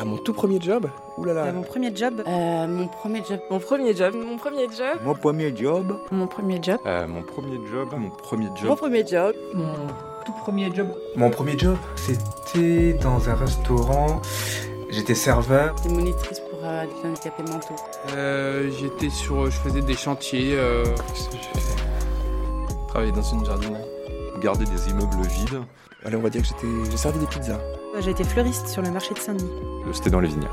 Ah, mon tout premier job Oulala. Euh, mon premier job. Euh, mon premier job. Mon premier job. Mon premier job. Mon premier job. Mon premier job. Euh, mon premier job. Mon premier job. Mon premier job. Mon tout premier job. Mon premier job, c'était dans un restaurant. J'étais serveur. J'étais monitrice pour euh, des handicapés mentaux. Euh, j'étais sur, je faisais des chantiers. Euh... Qu'est-ce que j'ai fait Travailler dans une jardinerie. Garder des immeubles vides. Allez, on va dire que j'étais, j'ai servi des pizzas. Été fleuriste sur le marché de Saint-Denis. C'était dans les vignes.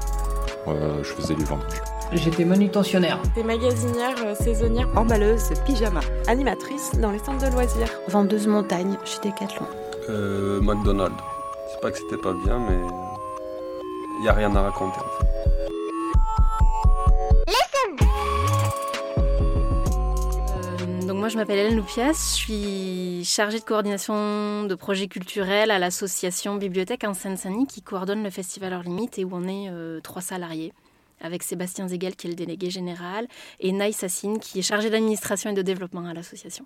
Euh, je faisais les vendanges. J'étais manutentionnaire. J'étais magasinière, euh, saisonnière, emballeuse, pyjama, animatrice dans les centres de loisirs. Vendeuse montagne chez Decathlon. Euh, McDonald's. C'est pas que c'était pas bien, mais il y a rien à raconter en fait. Moi je m'appelle Hélène Loupias, je suis chargée de coordination de projets culturels à l'association Bibliothèque en Seine-Saint-Denis qui coordonne le festival Hors Limite et où on est euh, trois salariés avec Sébastien Zegel qui est le délégué général et Naï Sassine qui est chargé d'administration et de développement à l'association.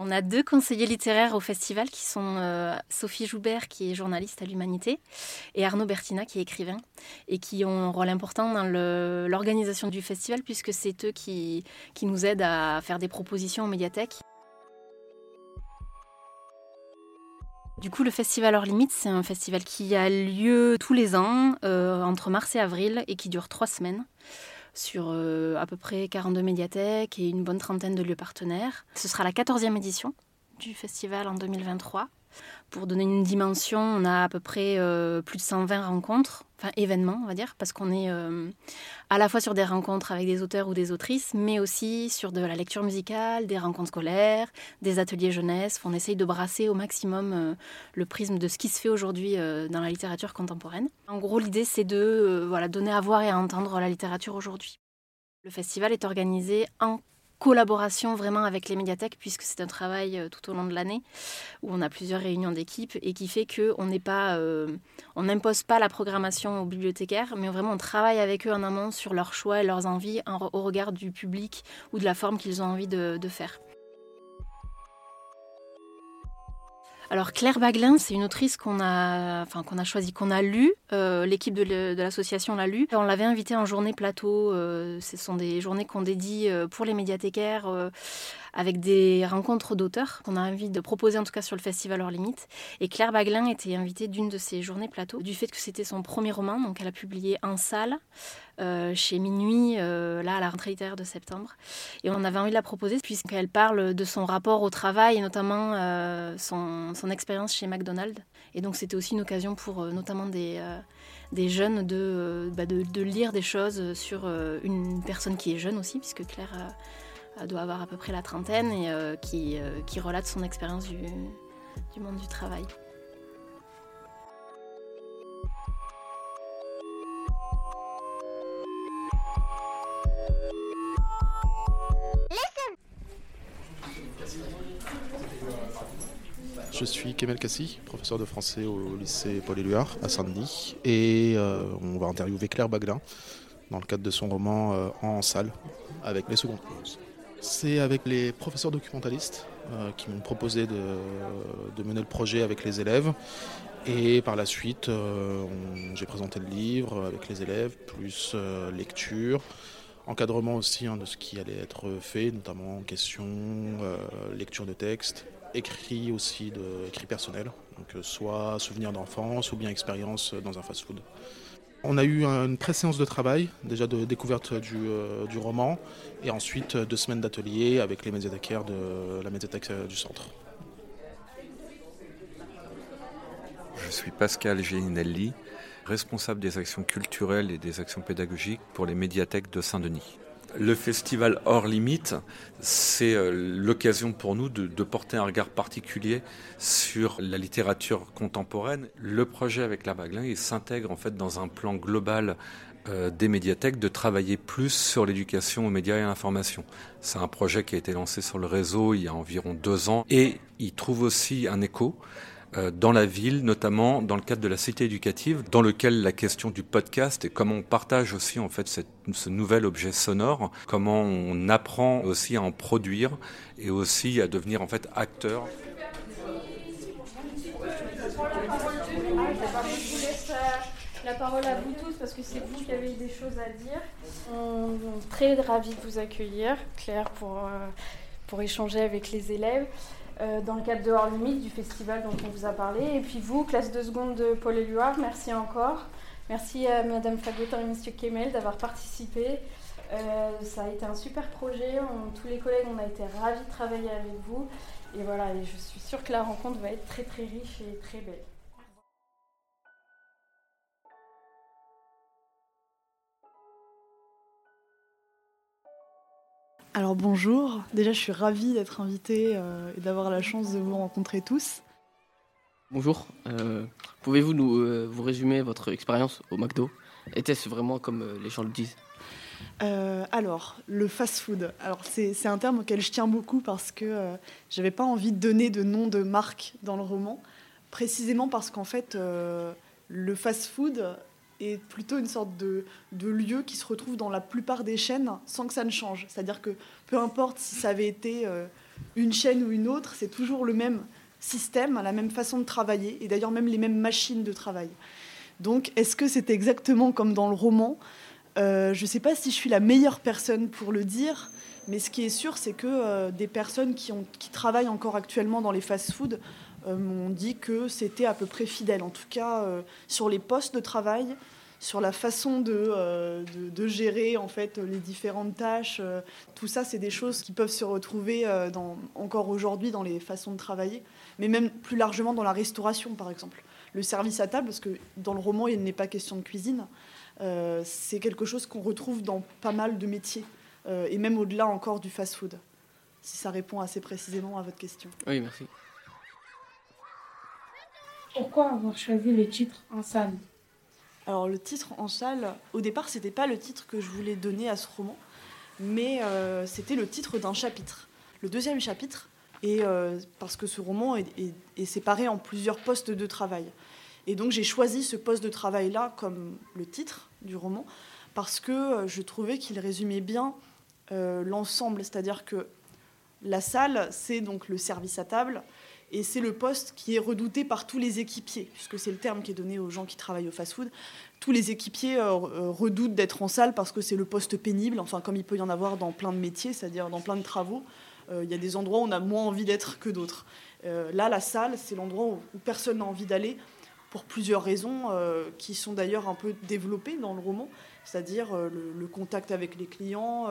On a deux conseillers littéraires au festival qui sont euh, Sophie Joubert, qui est journaliste à l'Humanité, et Arnaud Bertina, qui est écrivain, et qui ont un rôle important dans l'organisation du festival, puisque c'est eux qui, nous aident à faire des propositions aux médiathèques. Du coup, le festival Hors Limite, c'est un festival qui a lieu tous les ans, euh, entre mars et avril, et qui dure trois semaines sur euh, à peu près 42 médiathèques et une bonne trentaine de lieux partenaires. Ce sera la 14e édition du festival en 2023. Pour donner une dimension, on a à peu près euh, plus de 120 rencontres, enfin événements, on va dire, parce qu'on est euh, à la fois sur des rencontres avec des auteurs ou des autrices, mais aussi sur de la lecture musicale, des rencontres scolaires, des ateliers jeunesse. On essaye de brasser au maximum euh, le prisme de ce qui se fait aujourd'hui dans la littérature contemporaine. En gros, l'idée, c'est de voilà, donner à voir et à entendre la littérature aujourd'hui. Le festival est organisé en collaboration vraiment avec les médiathèques puisque c'est un travail euh, tout au long de l'année où on a plusieurs réunions d'équipe et qui fait que on n'est pas euh, on n'impose pas la programmation aux bibliothécaires mais vraiment on travaille avec eux en amont sur leurs choix et leurs envies en, au regard du public ou de la forme qu'ils ont envie de faire. Alors Claire Baglin, c'est une autrice qu'on a, enfin qu'on a choisie, qu'on a lue. Euh, L'équipe de l'association l'a lue. On l'avait invitée en journée plateau. Euh, ce sont des journées qu'on dédie euh, pour les médiathécaires avec des rencontres d'auteurs qu'on a envie de proposer en tout cas sur le festival Hors Limite. Et Claire Baglin était invitée d'une de ces journées plateau du fait que c'était son premier roman, donc elle a publié en salle. Euh, chez Minuit, euh, là à la rentrée littéraire de septembre. Et on avait envie de la proposer puisqu'elle parle de son rapport au travail et notamment euh, son, expérience chez McDonald's. Et donc c'était aussi une occasion pour notamment des, jeunes bah de, de, lire des choses sur une personne qui est jeune aussi, puisque Claire doit avoir à peu près la trentaine et qui, qui relate son expérience du, monde du travail. Je suis Kemel Kassi, professeur de français au lycée Paul Éluard à Saint-Denis et euh, on va interviewer Claire Baglin dans le cadre de son roman euh, En salle avec les secondes. C'est avec les professeurs documentalistes euh, qui m'ont proposé de, mener le projet avec les élèves et par la suite j'ai présenté le livre avec les élèves plus lecture encadrement aussi hein, de ce qui allait être fait, notamment question, euh, lecture de texte, écrit aussi, de, écrit personnel, donc euh, soit souvenir d'enfance ou bien expérience dans un fast-food. On a eu une pré-séance de travail, déjà de découverte du, euh, roman, et ensuite deux semaines d'atelier avec les médiathécaires de la médiathèque du centre. Je suis Pascal Géninelli, responsable des actions culturelles et des actions pédagogiques pour les médiathèques de Saint-Denis. Le festival Hors Limite, c'est l'occasion pour nous de, de, porter un regard particulier sur la littérature contemporaine. Le projet avec la Baglin, il s'intègre en fait dans un plan global euh, des médiathèques de travailler plus sur l'éducation aux médias et à l'information. C'est un projet qui a été lancé sur le réseau il y a environ deux ans et il trouve aussi un écho dans la ville, notamment dans le cadre de la cité éducative, dans lequel la question du podcast et comment on partage aussi en fait ce nouvel objet sonore, comment on apprend aussi à en produire et aussi à devenir en fait acteur. la parole à vous tous parce que c'est vous qui avez des choses à dire. On est très ravis de vous accueillir, Claire, pour, euh, pour échanger avec les élèves euh, dans le cadre de Hors Limite, du festival dont on vous a parlé. Et puis vous, classe de seconde de Paul Éluard, merci encore. Merci à Madame Fagotin et Monsieur Kemel d'avoir participé. Euh, ça a été un super projet. tous les collègues, on a été ravis de travailler avec vous. Et voilà, je suis sûre que la rencontre va être très très riche et très belle. Alors bonjour, déjà je suis ravie d'être invitée euh, et d'avoir la chance de vous rencontrer tous. Bonjour, euh, pouvez-vous nous euh, vous résumer votre expérience au McDo? Était-ce vraiment comme les gens le disent? Alors, le fast-food. Alors, c'est un terme auquel je tiens beaucoup parce que j'avais pas envie de donner de nom de marque dans le roman, précisément parce qu'en fait, le fast-food est plutôt une sorte de, lieu qui se retrouve dans la plupart des chaînes sans que ça ne change. C'est-à-dire que peu importe si ça avait été euh, une chaîne ou une autre, c'est toujours le même système, la même façon de travailler, et d'ailleurs même les mêmes machines de travail. Donc est-ce que c'est exactement comme dans le roman? Euh, Je ne sais pas si je suis la meilleure personne pour le dire, mais ce qui est sûr, c'est que euh, des personnes qui, ont, qui travaillent encore actuellement dans les fast-foods m'ont dit que c'était à peu près fidèle, en tout cas euh, sur les postes de travail, sur la façon de, euh, gérer en fait les différentes tâches. tout ça, c'est des choses qui peuvent se retrouver encore aujourd'hui dans les façons de travailler, mais même plus largement dans la restauration, par exemple. Le service à table, parce que dans le roman, il n'est pas question de cuisine, c'est quelque chose qu'on retrouve dans pas mal de métiers, et même au-delà encore du fast-food, si ça répond assez précisément à votre question. Oui, merci. Pourquoi avoir choisi le titre en salle? Alors le titre en salle, au départ, c'était pas le titre que je voulais donner à ce roman, mais euh, c'était le titre d'un chapitre, le deuxième chapitre, et euh, parce que ce roman est, séparé en plusieurs postes de travail. Et donc j'ai choisi ce poste de travail-là comme le titre du roman, parce que euh, je trouvais qu'il résumait bien l'ensemble, c'est-à-dire que la salle, c'est donc le service à table, et c'est le poste qui est redouté par tous les équipiers, puisque c'est le terme qui est donné aux gens qui travaillent au fast-food. Tous les équipiers euh, euh, redoutent d'être en salle parce que c'est le poste pénible, enfin comme il peut y en avoir dans plein de métiers, c'est-à-dire dans plein de travaux. Euh, il y a des endroits où on a moins envie d'être que d'autres. là, la salle, c'est l'endroit où, personne n'a envie d'aller pour plusieurs raisons qui sont d'ailleurs un peu développées dans le roman, c'est-à-dire le, contact avec les clients,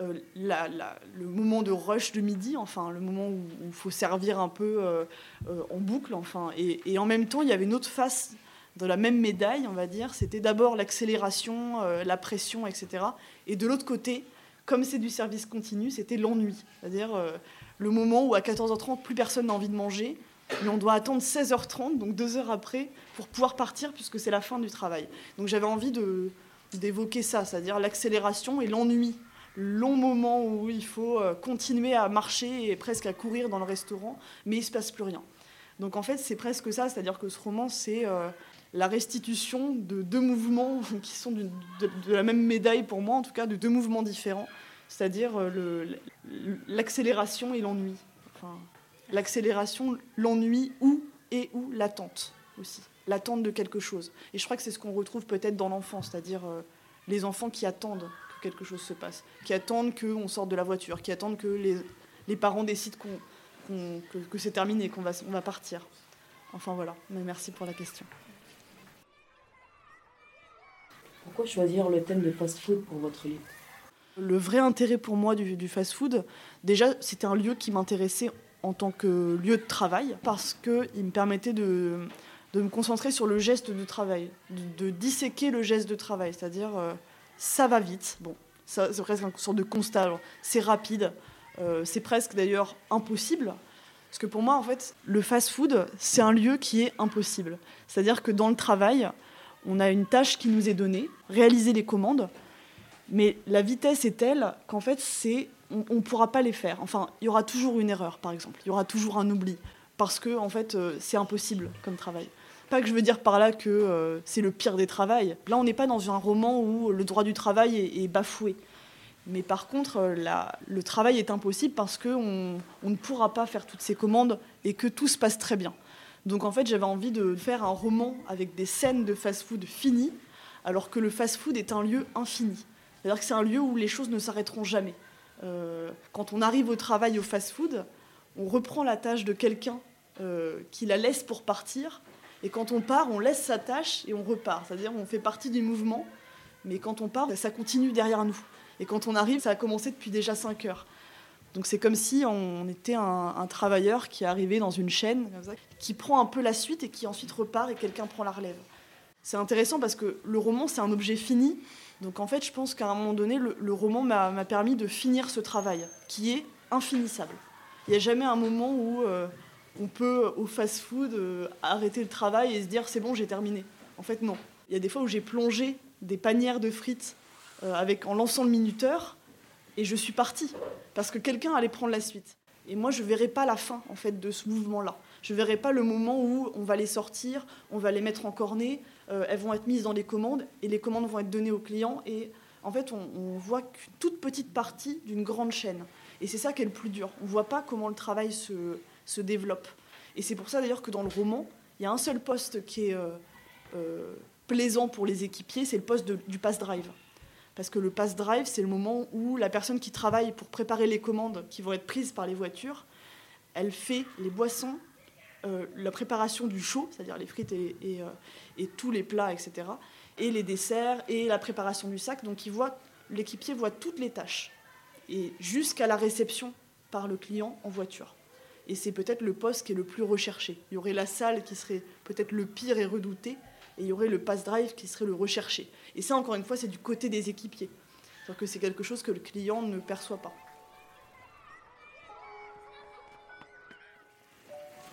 euh, le moment de rush de midi, enfin le moment où il faut servir un peu euh, euh, en boucle, enfin, et, en même temps il y avait une autre face de la même médaille, on va dire. C'était d'abord l'accélération, la pression, etc. Et de l'autre côté, comme c'est du service continu, c'était l'ennui, c'est-à-dire le moment où à 14h30 plus personne n'a envie de manger, mais on doit attendre 16h30, donc deux heures après, pour pouvoir partir puisque c'est la fin du travail. Donc j'avais envie d'évoquer ça, c'est-à-dire l'accélération et l'ennui long moment où il faut euh, continuer à marcher et presque à courir dans le restaurant, mais il ne se passe plus rien. Donc en fait, c'est presque ça, c'est-à-dire que ce roman, c'est euh, la restitution de deux mouvements qui sont de, la même médaille pour moi, en tout cas de deux mouvements différents, c'est-à-dire euh, l'accélération et l'ennui. Enfin, l'accélération, l'ennui ou et ou l'attente aussi, l'attente de quelque chose. Et je crois que c'est ce qu'on retrouve peut-être dans l'enfant, c'est-à-dire les enfants qui attendent quelque chose se passe, qui attendent qu'on sorte de la voiture, qui attendent que les, les parents décident qu'on, que, c'est terminé, qu'on va, on va partir. Enfin voilà, mais merci pour la question. Pourquoi choisir le thème de fast-food pour votre livre? Le vrai intérêt pour moi du, du fast-food, déjà, c'était un lieu qui m'intéressait en tant que lieu de travail, parce qu'il me permettait de, de, me concentrer sur le geste de travail, de, disséquer le geste de travail, c'est-à-dire... Euh, ça va vite. Bon, c'est presque une sorte de constat. C'est rapide. Euh, c'est presque d'ailleurs impossible. Parce que pour moi, en fait, le fast-food, c'est un lieu qui est impossible. C'est-à-dire que dans le travail, on a une tâche qui nous est donnée, réaliser les commandes, mais la vitesse est telle qu'en fait, c'est on ne pourra pas les faire. Enfin, il y aura toujours une erreur, par exemple. Il y aura toujours un oubli. Parce que, en fait, euh, c'est impossible comme travail. Que je veux dire par là que euh, c'est le pire des travails. Là, on n'est pas dans un roman où le droit du travail est, bafoué. Mais par contre, euh, le travail est impossible parce qu'on on ne pourra pas faire toutes ces commandes et que tout se passe très bien. Donc en fait, j'avais envie de faire un roman avec des scènes de fast-food finies, alors que le fast-food est un lieu infini. C'est-à-dire que c'est un lieu où les choses ne s'arrêteront jamais. Euh, quand on arrive au travail au fast-food, on reprend la tâche de quelqu'un qui la laisse pour partir, et quand on part, on laisse sa tâche et on repart. C'est-à-dire on fait partie du mouvement, mais quand on part, ça continue derrière nous. Et quand on arrive, ça a commencé depuis déjà 5 heures. Donc c'est comme si on était un, travailleur qui est arrivé dans une chaîne, qui prend un peu la suite et qui ensuite repart et quelqu'un prend la relève. C'est intéressant parce que le roman, c'est un objet fini. Donc en fait, je pense qu'à un moment donné, le, roman m'a permis de finir ce travail, qui est infinissable. Il n'y a jamais un moment où euh, on peut, au fast-food, euh, arrêter le travail et se dire c'est bon, j'ai terminé. En fait, non. Il y a des fois où j'ai plongé des panières de frites euh, avec, en lançant le minuteur et je suis partie parce que quelqu'un allait prendre la suite. Et moi, je ne verrai pas la fin en fait de ce mouvement-là. Je ne verrai pas le moment où on va les sortir, on va les mettre en cornet, euh, elles vont être mises dans les commandes et les commandes vont être données aux clients. Et en fait, on, voit qu'une toute petite partie d'une grande chaîne. Et c'est ça qui est le plus dur. On ne voit pas comment le travail se, se développe. Et c'est pour ça d'ailleurs que dans le roman, il y a un seul poste qui est euh, euh, plaisant pour les équipiers, c'est le poste du pass drive. Parce que le pass drive, c'est le moment où la personne qui travaille pour préparer les commandes qui vont être prises par les voitures, elle fait les boissons, euh, la préparation du chaud, c'est-à-dire les frites et, et, tous les plats, etc., et les desserts et la préparation du sac. Donc l'équipier voit toutes les tâches, et jusqu'à la réception par le client en voiture. Et c'est peut-être le poste qui est le plus recherché. Il y aurait la salle qui serait peut-être le pire et redouté, et il y aurait le pass drive qui serait le recherché. Et ça, encore une fois, c'est du côté des équipiers. cest que c'est quelque chose que le client ne perçoit pas.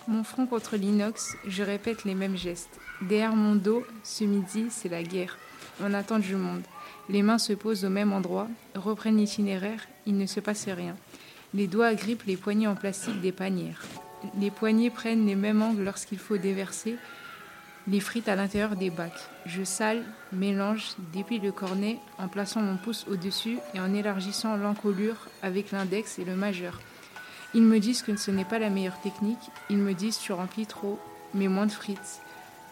Mon front contre l'inox, je répète les mêmes gestes. Derrière mon dos, ce midi, c'est la guerre. On attend du monde. Les mains se posent au même endroit, reprennent l'itinéraire, il ne se passe rien. Les doigts agrippent les poignées en plastique des panières. Les poignées prennent les mêmes angles lorsqu'il faut déverser, les frites à l'intérieur des bacs. Je sale, mélange, déplie le cornet en plaçant mon pouce au-dessus et en élargissant l'encolure avec l'index et le majeur. Ils me disent que ce n'est pas la meilleure technique, ils me disent tu remplis trop, mais moins de frites.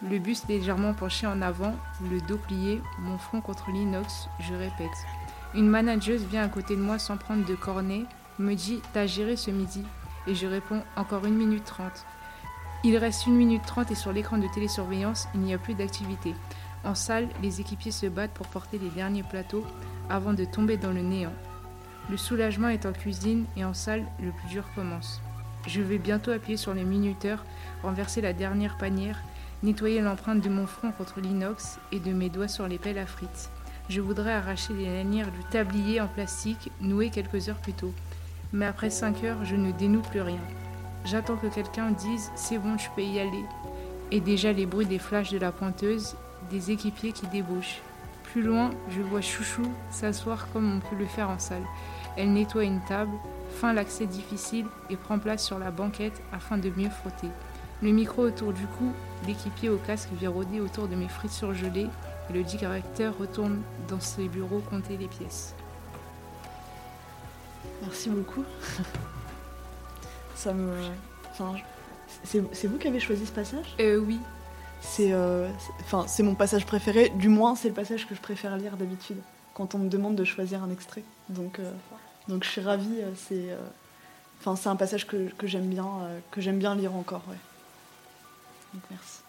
Le buste légèrement penché en avant, le dos plié, mon front contre l'inox, je répète. Une manageuse vient à côté de moi sans prendre de cornet, me dit T'as géré ce midi Et je réponds Encore une minute trente. Il reste une minute trente et sur l'écran de télésurveillance, il n'y a plus d'activité. En salle, les équipiers se battent pour porter les derniers plateaux avant de tomber dans le néant. Le soulagement est en cuisine et en salle, le plus dur commence. Je vais bientôt appuyer sur le minuteur, renverser la dernière panière, nettoyer l'empreinte de mon front contre l'inox et de mes doigts sur les pelles à frites. Je voudrais arracher les lanières du tablier en plastique noué quelques heures plus tôt. Mais après 5 heures, je ne dénoue plus rien. J'attends que quelqu'un dise c'est bon, je peux y aller. Et déjà les bruits des flashs de la pointeuse, des équipiers qui débouchent. Plus loin, je vois Chouchou s'asseoir comme on peut le faire en salle. Elle nettoie une table, fin l'accès difficile et prend place sur la banquette afin de mieux frotter. Le micro autour du cou, l'équipier au casque rôder autour de mes frites surgelées et le directeur retourne dans ses bureaux compter les pièces. Merci beaucoup. Ça me. Enfin, c'est vous qui avez choisi ce passage? Euh, oui. C'est euh, enfin, c'est mon passage préféré, du moins c'est le passage que je préfère lire d'habitude, quand on me demande de choisir un extrait. Donc, euh, donc je suis ravie, euh, c'est enfin, c'est un passage que, que j'aime bien, que bien lire encore. Ouais. Donc merci.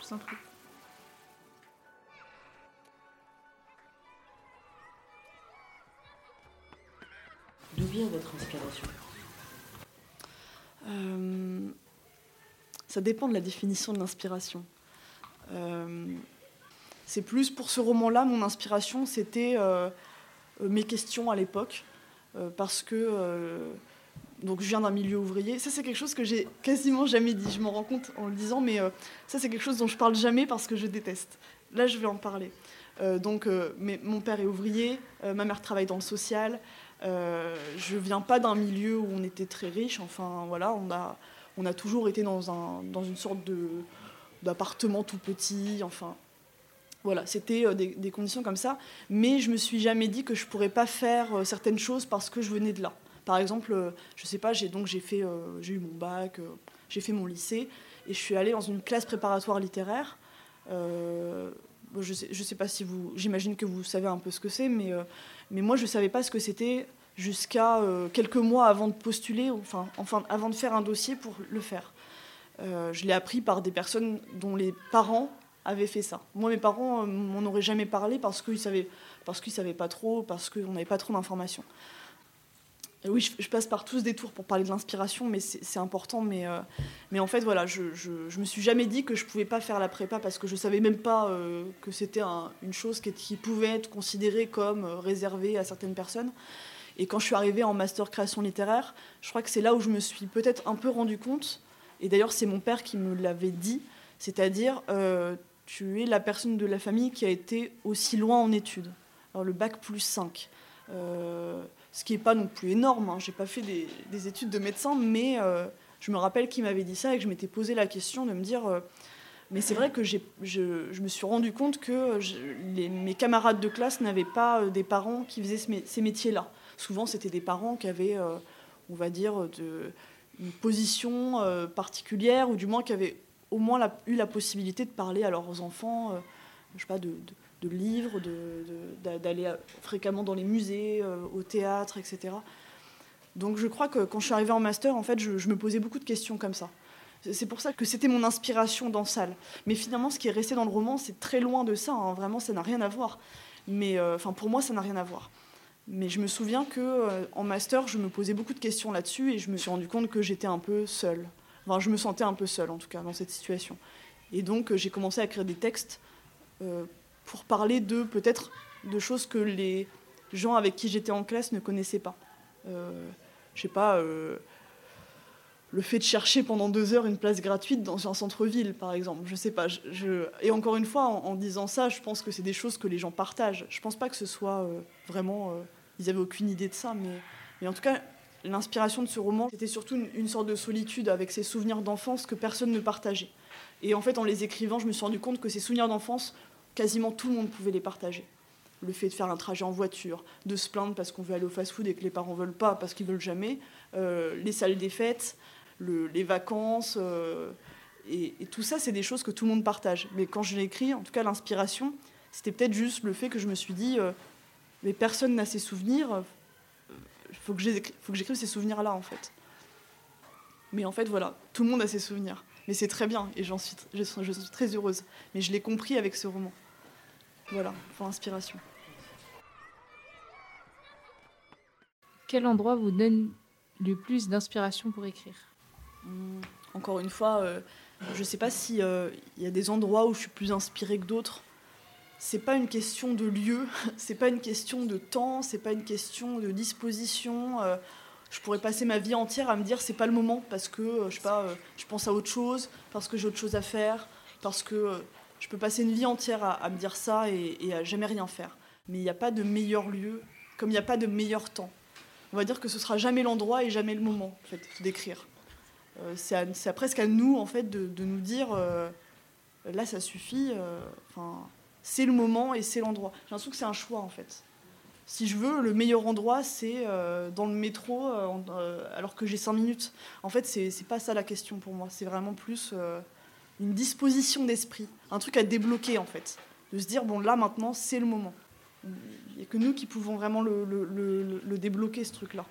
Je vous en prie. D'où vient votre inspiration euh, ça dépend de la définition de l'inspiration. Euh, c'est plus pour ce roman-là, mon inspiration, c'était euh, mes questions à l'époque, parce que donc je viens d'un milieu ouvrier. Ça, c'est quelque chose que j'ai quasiment jamais dit. Je m'en rends compte en le disant, mais ça, c'est quelque chose dont je parle jamais parce que je déteste. Là, je vais en parler. donc, mon père est ouvrier, ma mère travaille dans le social. Euh, je viens pas d'un milieu où on était très riche. Enfin, voilà, on a, on a toujours été dans, un, dans une sorte de, d'appartement tout petit. Enfin, voilà, c'était euh, des, conditions comme ça. Mais je me suis jamais dit que je pourrais pas faire euh, certaines choses parce que je venais de là. Par exemple, je sais pas, j'ai donc j'ai fait, j'ai eu mon bac, j'ai fait mon lycée. et je suis allée dans une classe préparatoire littéraire. Euh, je sais, je sais pas si vous, j'imagine que vous savez un peu ce que c'est, mais, euh, mais moi je savais pas ce que c'était jusqu'à euh, quelques mois avant de postuler, enfin, enfin avant de faire un dossier pour le faire. je l'ai appris par des personnes dont les parents avaient fait ça. Moi, mes parents m'en auraient jamais parlé parce qu'ils savaient, parce qu'ils savaient pas trop, parce qu'on n'avait pas trop d'informations. Oui, je, passe par tous des tours pour parler de l'inspiration, mais c'est important. Mais, euh, mais en fait, voilà, je, je, me suis jamais dit que je pouvais pas faire la prépa parce que je savais même pas euh, que c'était une chose qui, qui, pouvait être considérée comme euh, réservée à certaines personnes. Et quand je suis arrivée en master création littéraire, je crois que c'est là où je me suis peut-être un peu rendu compte. Et d'ailleurs, c'est mon père qui me l'avait dit, c'est-à-dire tu es la personne de la famille qui a été aussi loin en études. Alors le bac plus 5 ce qui n'est pas non plus énorme. Hein. J'ai pas fait des, études de médecin, mais euh, je me rappelle qu'il m'avait dit ça et que je m'étais posé la question de me dire. Euh, mais c'est vrai que je, je, me suis rendu compte que mes camarades de classe n'avaient pas euh, des parents qui faisaient ces métiers-là. Souvent, c'était des parents qui avaient, on va dire, une position particulière, ou du moins qui avaient au moins eu la possibilité de parler à leurs enfants, je sais pas, de livres, d'aller de, fréquemment dans les musées, euh, au théâtre, etc. Donc je crois que quand je suis arrivée en master, en fait, je, me posais beaucoup de questions comme ça. C'est pour ça que c'était mon inspiration dans Salle. Mais finalement, ce qui est resté dans le roman, c'est très loin de ça. Hein. Vraiment, ça n'a rien à voir. Mais euh, enfin, pour moi, ça n'a rien à voir. Mais je me souviens que euh, en master, je me posais beaucoup de questions là-dessus et je me suis rendu compte que j'étais un peu seule. Enfin, je me sentais un peu seule, en tout cas, dans cette situation. Et donc, j'ai commencé à écrire des textes pour parler de peut-être de choses que les gens avec qui j'étais en classe ne connaissaient pas. Euh, je sais pas, euh, le fait de chercher pendant deux heures une place gratuite dans un centre-ville, par exemple. Je sais pas. Je, Et encore une fois, en, disant ça, je pense que c'est des choses que les gens partagent. Je pense pas que ce soit euh, vraiment. Euh, ils avaient aucune idée de ça, mais, en tout cas, l'inspiration de ce roman, c'était surtout une, une, sorte de solitude avec ces souvenirs d'enfance que personne ne partageait. Et en fait, en les écrivant, je me suis rendu compte que ces souvenirs d'enfance, quasiment tout le monde pouvait les partager. Le fait de faire un trajet en voiture, de se plaindre parce qu'on veut aller au fast-food et que les parents veulent pas parce qu'ils veulent jamais, euh, les salles des fêtes, les vacances, euh, et, tout ça, c'est des choses que tout le monde partage. Mais quand je l'ai écrit, en tout cas, l'inspiration, c'était peut-être juste le fait que je me suis dit, euh, mais personne n'a ces souvenirs, il faut que j'écrive ces souvenirs-là, en fait. Mais en fait, voilà, tout le monde a ses souvenirs. Mais c'est très bien et j'en suis, je, je suis très heureuse. Mais je l'ai compris avec ce roman. Voilà, pour l'inspiration. Quel endroit vous donne le plus d'inspiration pour écrire? Hmm, Encore une fois, euh, je ne sais pas s'il euh, y a des endroits où je suis plus inspirée que d'autres. C'est pas une question de lieu, c'est pas une question de temps, c'est pas une question de disposition. Euh, je pourrais passer ma vie entière à me dire c'est pas le moment parce que je sais pas, je pense à autre chose, parce que j'ai autre chose à faire, parce que je peux passer une vie entière à, me dire ça et, à jamais rien faire. Mais il n'y a pas de meilleur lieu, comme il n'y a pas de meilleur temps. On va dire que ce sera jamais l'endroit et jamais le moment en fait, d'écrire. Euh, c'est presque à nous en fait de, nous dire euh, là ça suffit. Euh, enfin, c'est le moment et c'est l'endroit. J'ai l'impression que c'est un choix en fait. Si je veux, le meilleur endroit, c'est dans le métro, alors que j'ai 5 minutes. En fait, c'est pas ça la question pour moi. C'est vraiment plus une disposition d'esprit, un truc à débloquer en fait, de se dire bon là maintenant c'est le moment. Il n'y a que nous qui pouvons vraiment le, débloquer ce truc-là.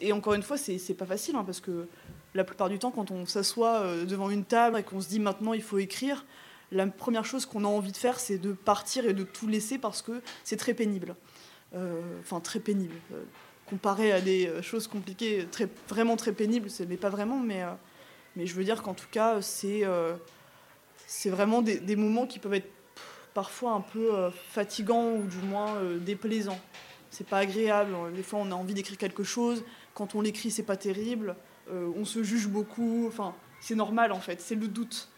Et encore une fois, c'est pas facile hein, parce que la plupart du temps, quand on s'assoit euh, devant une table et qu'on se dit maintenant il faut écrire, la première chose qu'on a envie de faire, c'est de partir et de tout laisser parce que c'est très pénible. Euh, enfin, très pénible. Euh, comparé à des choses compliquées, très, vraiment très pénibles, n'est pas vraiment, mais, mais je veux dire qu'en tout cas, c'est vraiment des, moments qui peuvent être parfois un peu euh, fatigants ou du moins euh, déplaisants. C'est pas agréable. Des fois, on a envie d'écrire quelque chose. Quand on l'écrit, c'est pas terrible. Euh, on se juge beaucoup. Enfin, c'est normal en fait. C'est le doute.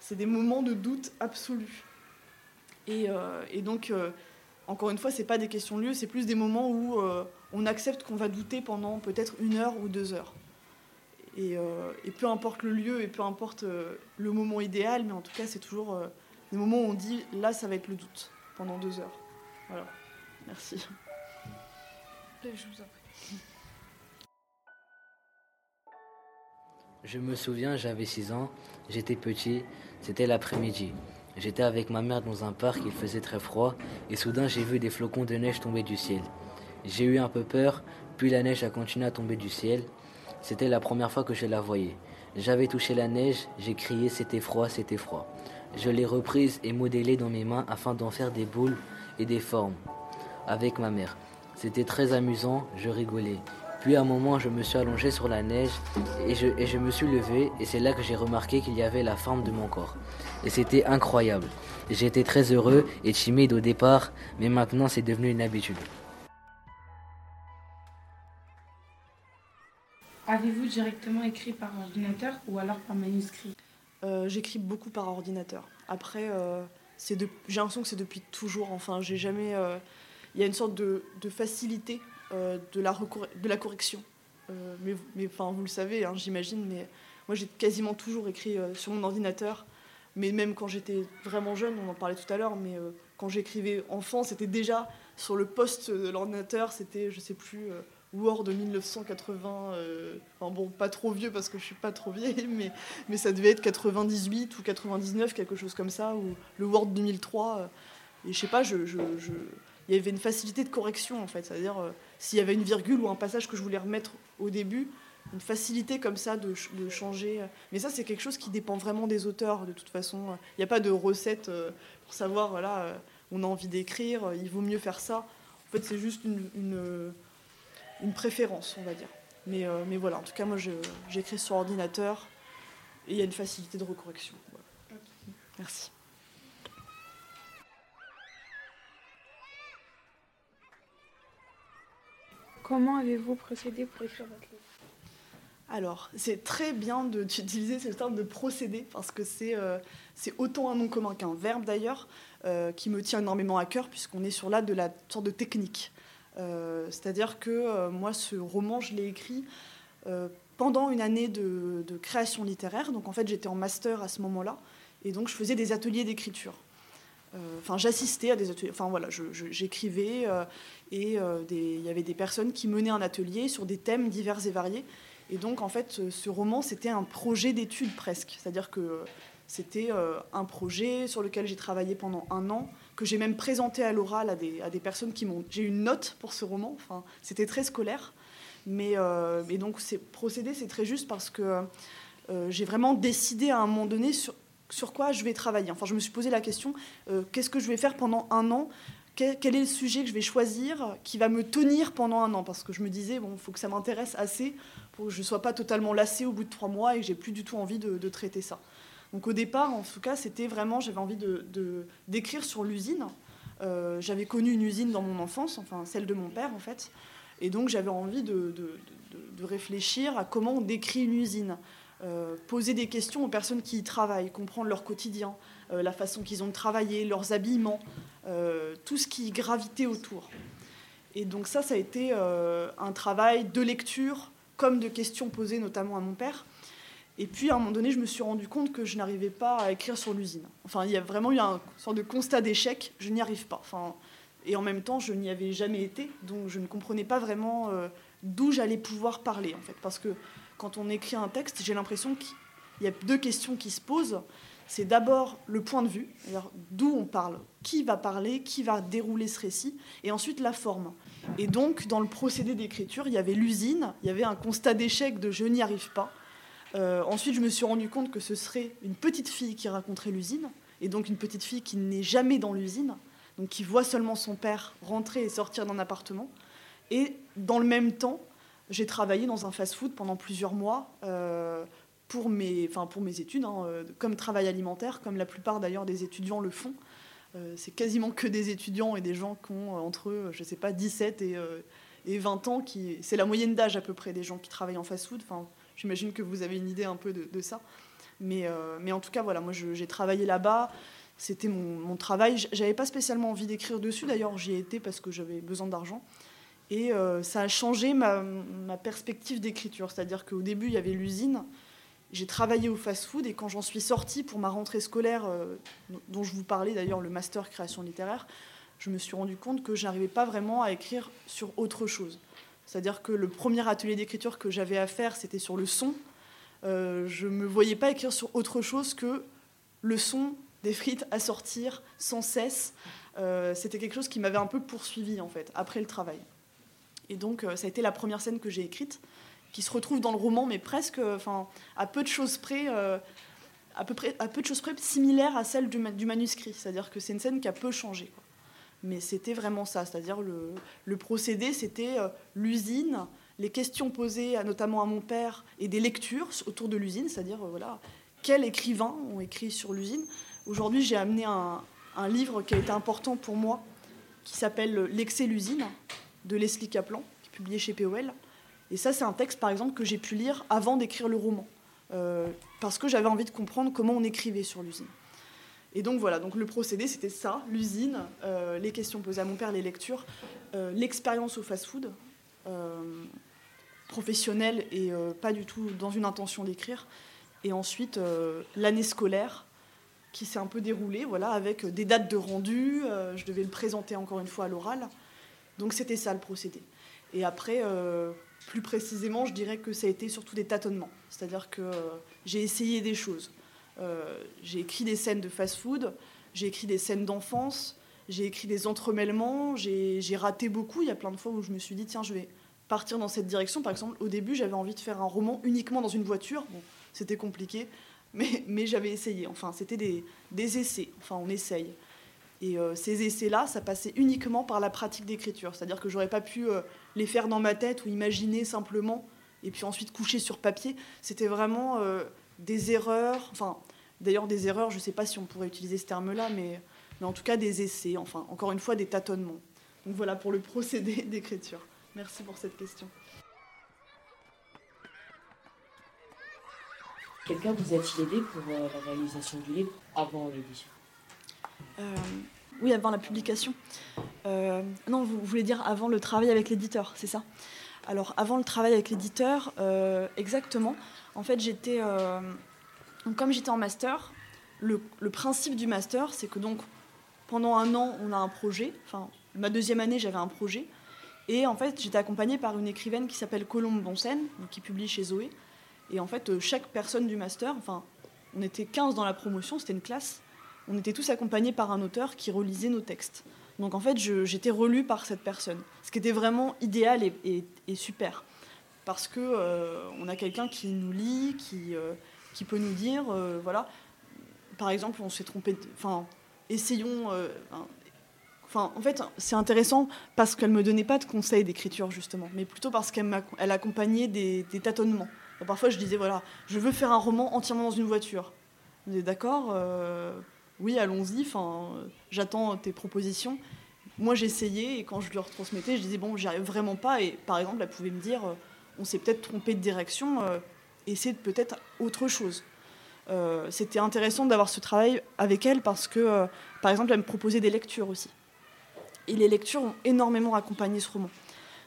C'est des moments de doute absolu. Et, et donc, encore une fois, c'est pas des questions de lieu. C'est plus des moments où on accepte qu'on va douter pendant peut-être une heure ou deux heures. Euh, et, peu importe le lieu et peu importe euh, le moment idéal, mais en tout cas, c'est toujours euh, des moments où on dit là, ça va être le doute pendant deux heures. Voilà. Merci. Je vous en prie. Je me souviens, j'avais 6 ans, j'étais petit, c'était l'après-midi. J'étais avec ma mère dans un parc, il faisait très froid, et soudain j'ai vu des flocons de neige tomber du ciel. J'ai eu un peu peur, puis la neige a continué à tomber du ciel. C'était la première fois que je la voyais. J'avais touché la neige, j'ai crié c'était froid, c'était froid. Je l'ai reprise et modélée dans mes mains afin d'en faire des boules et des formes avec ma mère. C'était très amusant, je rigolais. Puis à un moment, je me suis allongé sur la neige et je, et je me suis levé et c'est là que j'ai remarqué qu'il y avait la forme de mon corps. Et c'était incroyable. J'étais très heureux et timide au départ, mais maintenant c'est devenu une habitude. Avez-vous directement écrit par ordinateur ou alors par manuscrit? Euh, J'écris beaucoup par ordinateur. Après, euh, de- j'ai l'impression que c'est depuis toujours. Enfin, j'ai jamais. euh, Il y a une sorte de, de facilité de, la de la correction. Euh, mais enfin, vous le savez, hein, j'imagine. Mais moi, j'ai quasiment toujours écrit euh, sur mon ordinateur. Mais même quand j'étais vraiment jeune, on en parlait tout à l'heure, mais euh, quand j'écrivais enfant, c'était déjà sur le poste de l'ordinateur, c'était, je sais plus, euh, Word de 1980. euh, enfin bon, pas trop vieux parce que je suis pas trop vieille, mais, mais ça devait être 98 ou 99, quelque chose comme ça, ou le Word 2003. euh, et je sais pas, je, je- il y avait une facilité de correction en fait, c'est-à-dire euh, s'il y avait une virgule ou un passage que je voulais remettre au début, une facilité comme ça de, ch- de changer. euh. Mais ça, c'est quelque chose qui dépend vraiment des auteurs, de toute façon. Il n'y a pas de recette euh, pour savoir, voilà, euh, on a envie d'écrire, il vaut mieux faire ça. En fait, c'est juste une, une, une préférence, on va dire. Mais, euh, mais voilà, en tout cas, moi, j'écris sur ordinateur et il y a une facilité de recorrection. Voilà. Merci. Comment avez-vous procédé pour écrire votre livre? Alors, c'est très bien d'utiliser ce terme de procédé parce que c'est euh, autant un nom commun qu'un verbe d'ailleurs, euh, qui me tient énormément à cœur puisqu'on est sur là de la sorte de technique. Euh, C'est-à-dire que moi, ce roman, je l'ai écrit pendant une année de, de création littéraire. Donc en fait, j'étais en master à ce moment-là et donc je faisais des ateliers d'écriture. Euh, Enfin, j'assistais à des ateliers. Enfin voilà, j'écrivais euh, et euh, il y avait des personnes qui menaient un atelier sur des thèmes divers et variés. Et donc, en fait, ce- roman, c'était un projet d'étude presque. C'est-à-dire que c'était un projet sur lequel j'ai travaillé pendant un an, que j'ai même présenté à l'oral à des, à des personnes qui m'ont. J'ai une note pour ce roman. Enfin, c'était très scolaire. Mais, mais donc, c'est procédé, c'est très juste parce que j'ai vraiment décidé à un moment donné sur, sur quoi je vais travailler. Enfin, je me suis posé la question euh, qu'est-ce que je vais faire pendant un an? Quel, est le sujet que je vais choisir qui va me tenir pendant un an? Parce que je me disais, il faut que ça m'intéresse assez pour que je ne sois pas totalement lassée au bout de trois mois et que j'ai plus du tout envie de, traiter ça. Donc au départ, en tout cas, c'était vraiment, j'avais envie de- d'écrire sur l'usine. Euh, j'avais connu une usine dans mon enfance, enfin celle de mon père en fait. Et donc j'avais envie de- de réfléchir à comment on décrit une usine. Euh, poser des questions aux personnes qui y travaillent, comprendre leur quotidien, euh, la façon qu'ils ont de travailler, leurs habillements, euh, tout ce qui gravitait autour. Et donc ça, ça a été un travail de lecture, comme de questions posées notamment à mon père. Et puis à un moment donné, je me suis rendu compte que je n'arrivais pas à écrire sur l'usine. Enfin, il y a vraiment eu un sorte de constat d'échec, je n'y arrive pas. Enfin, et en même temps, je n'y avais jamais été, donc je ne comprenais pas vraiment d'où j'allais pouvoir parler, en fait. Parce que quand on écrit un texte, j'ai l'impression qu'il y a deux questions qui se posent. C'est d'abord le point de vue, d'où on parle, qui va parler, qui va dérouler ce récit, et ensuite la forme. Et donc, dans le procédé d'écriture, il y avait l'usine, il y avait un constat d'échec de je n'y arrive pas. Euh, ensuite, je me suis rendu compte que ce serait une petite fille qui raconterait l'usine, et donc une petite fille qui n'est jamais dans l'usine, donc qui voit seulement son père rentrer et sortir d'un appartement. Et dans le même temps, j'ai travaillé dans un fast-food pendant plusieurs mois euh, pour, mes, pour mes études, hein, euh, comme travail alimentaire, comme la plupart d'ailleurs des étudiants le font. Euh, c'est quasiment que des étudiants et des gens qui ont entre, euh, je sais pas, 17 et, euh, et 20 ans. Qui, c'est la moyenne d'âge à peu près des gens qui travaillent en fast-food. J'imagine que vous avez une idée un peu de, ça. Mais, mais en tout cas, voilà, moi j'ai travaillé là-bas. C'était mon, mon travail. J'avais pas spécialement envie d'écrire dessus. D'ailleurs, j'y ai été parce que j'avais besoin d'argent. Et euh, ça a changé ma, perspective d'écriture. C'est-à-dire qu'au début, il y avait l'usine. J'ai travaillé au fast-food et quand j'en suis sortie pour ma rentrée scolaire, euh, dont je vous parlais d'ailleurs, le master création littéraire, je me suis rendu compte que je n'arrivais pas vraiment à écrire sur autre chose. C'est-à-dire que le premier atelier d'écriture que j'avais à faire, c'était sur le son. Euh, je me voyais pas écrire sur autre chose que le son des frites à sortir sans cesse. Euh, c'était quelque chose qui m'avait un peu poursuivi en fait après le travail. Et donc euh, ça a été la première scène que j'ai écrite, qui se retrouve dans le roman, mais presque, enfin, à peu de choses près, à peu près, à peu de choses près similaire à celle du, manuscrit. C'est-à-dire que c'est une scène qui a peu changé. Mais c'était vraiment ça, c'est-à-dire le, le procédé, c'était l'usine, les questions posées notamment à mon père et des lectures autour de l'usine, c'est-à-dire voilà, quels écrivains ont écrit sur l'usine. Aujourd'hui, j'ai amené un, un, livre qui a été important pour moi, qui s'appelle L'excès l'usine, de Leslie Kaplan, qui est publié chez POL. Et ça, c'est un texte, par exemple, que j'ai pu lire avant d'écrire le roman, euh, parce que j'avais envie de comprendre comment on écrivait sur l'usine. Et donc voilà, donc le procédé, c'était ça, l'usine, euh, les questions posées à mon père, les lectures, euh, l'expérience au fast-food, professionnelle et pas du tout dans une intention d'écrire. Et ensuite, l'année scolaire, qui s'est un peu déroulée, voilà, avec des dates de rendu. Je devais le présenter encore une fois à l'oral. Donc c'était ça le procédé. Et après, euh, plus précisément, je dirais que ça a été surtout des tâtonnements. C'est-à-dire que euh, j'ai essayé des choses. Euh, j'ai écrit des scènes de fast-food, j'ai écrit des scènes d'enfance, j'ai écrit des entremêlements, j'ai raté beaucoup. Il y a plein de fois où je me suis dit, tiens, je vais partir dans cette direction. Par exemple, au début, j'avais envie de faire un roman uniquement dans une voiture. Bon, c'était compliqué mais, j'avais essayé. Enfin, c'était des, des, essais. Enfin, on essaye. Et euh, ces essais-là, ça passait uniquement par la pratique d'écriture. C'est-à-dire que j'aurais pas pu euh, les faire dans ma tête ou imaginer simplement et puis ensuite coucher sur papier. C'était vraiment euh, des erreurs. Enfin, d'ailleurs, des erreurs, je ne sais pas si on pourrait utiliser ce terme-là, mais, mais en tout cas des essais. Enfin, encore une fois, des tâtonnements. Donc voilà pour le procédé d'écriture. Merci pour cette question. Quelqu'un vous a-t-il aidé pour la réalisation du livre avant l'édition? Oui, avant la publication. Euh, non, vous, voulez dire avant le travail avec l'éditeur, c'est ça? Alors, avant le travail avec l'éditeur, euh, exactement. En fait, j'étais. Euh, comme j'étais en master, le, le, principe du master, c'est que donc pendant un an, on a un projet. Enfin, ma deuxième année, j'avais un projet. Et en fait, j'étais accompagnée par une écrivaine qui s'appelle Colombe Bonsen, qui publie chez Zoé. Et en fait, chaque personne du master, enfin, on était 15 dans la promotion, c'était une classe, on était tous accompagnés par un auteur qui relisait nos textes. Donc en fait, j'étais relue par cette personne, ce qui était vraiment idéal et, super. Parce que euh, on a quelqu'un qui nous lit, qui, euh, peut nous dire, euh, voilà, par exemple, on s'est trompé, enfin, essayons. En fait, c'est intéressant parce qu'elle me donnait pas de conseils d'écriture justement, mais plutôt parce qu'elle elle accompagnait des, tâtonnements. Parfois, je disais, voilà, je veux faire un roman entièrement dans une voiture. Vous êtes d'accord Oui, allons-y, enfin, j'attends tes propositions. Moi, j'essayais, et quand je lui retransmettais, je disais, bon, j'y arrive vraiment pas. Et par exemple, elle pouvait me dire, euh, on s'est peut-être trompé de direction, euh, essaie de peut-être autre chose. Euh, C'était intéressant d'avoir ce travail avec elle parce que, euh, par exemple, elle me proposait des lectures aussi. Et les lectures ont énormément accompagné ce roman.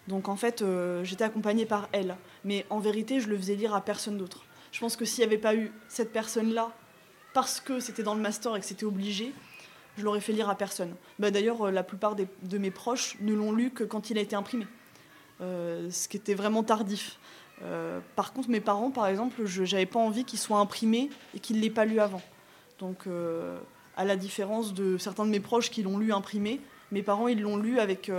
Donc en fait, euh, j'étais accompagnée par elle. Mais en vérité, je le faisais lire à personne d'autre. Je pense que s'il n'y avait pas eu cette personne-là, parce que c'était dans le master et que c'était obligé, je l'aurais fait lire à personne. Bah, D'ailleurs, euh, la plupart de mes proches ne l'ont lu que quand il a été imprimé. Euh, ce qui était vraiment tardif. Euh, par contre, mes parents, par exemple, je n'avais pas envie qu'il soit imprimé et qu'il ne l'ait pas lu avant. Donc, à la différence de certains de mes proches qui l'ont lu imprimé, mes parents, ils l'ont lu avec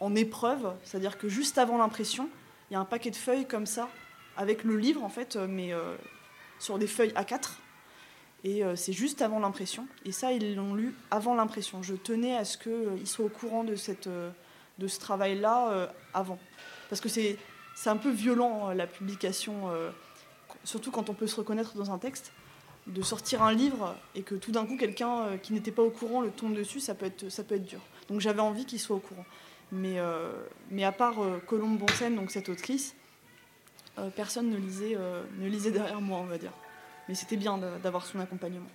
en épreuve, c'est-à-dire que juste avant l'impression, il y a un paquet de feuilles comme ça, avec le livre en fait, mais sur des feuilles A4. Et euh, c'est juste avant l'impression. Et ça, ils l'ont lu avant l'impression. Je tenais à ce qu'ils euh, soient au courant de, cette, euh, de ce travail-là avant. Parce que c'est un peu violent, la publication, surtout quand on peut se reconnaître dans un texte, de sortir un livre et que tout d'un coup, quelqu'un qui n'était pas au courant le tombe dessus, ça peut être, ça peut être dur. Donc j'avais envie qu'il soit au courant. Mais, mais à part Colombe Bonsen, donc cette autrice, personne ne lisait, ne lisait derrière moi, on va dire. C'était bien d'avoir son accompagnement.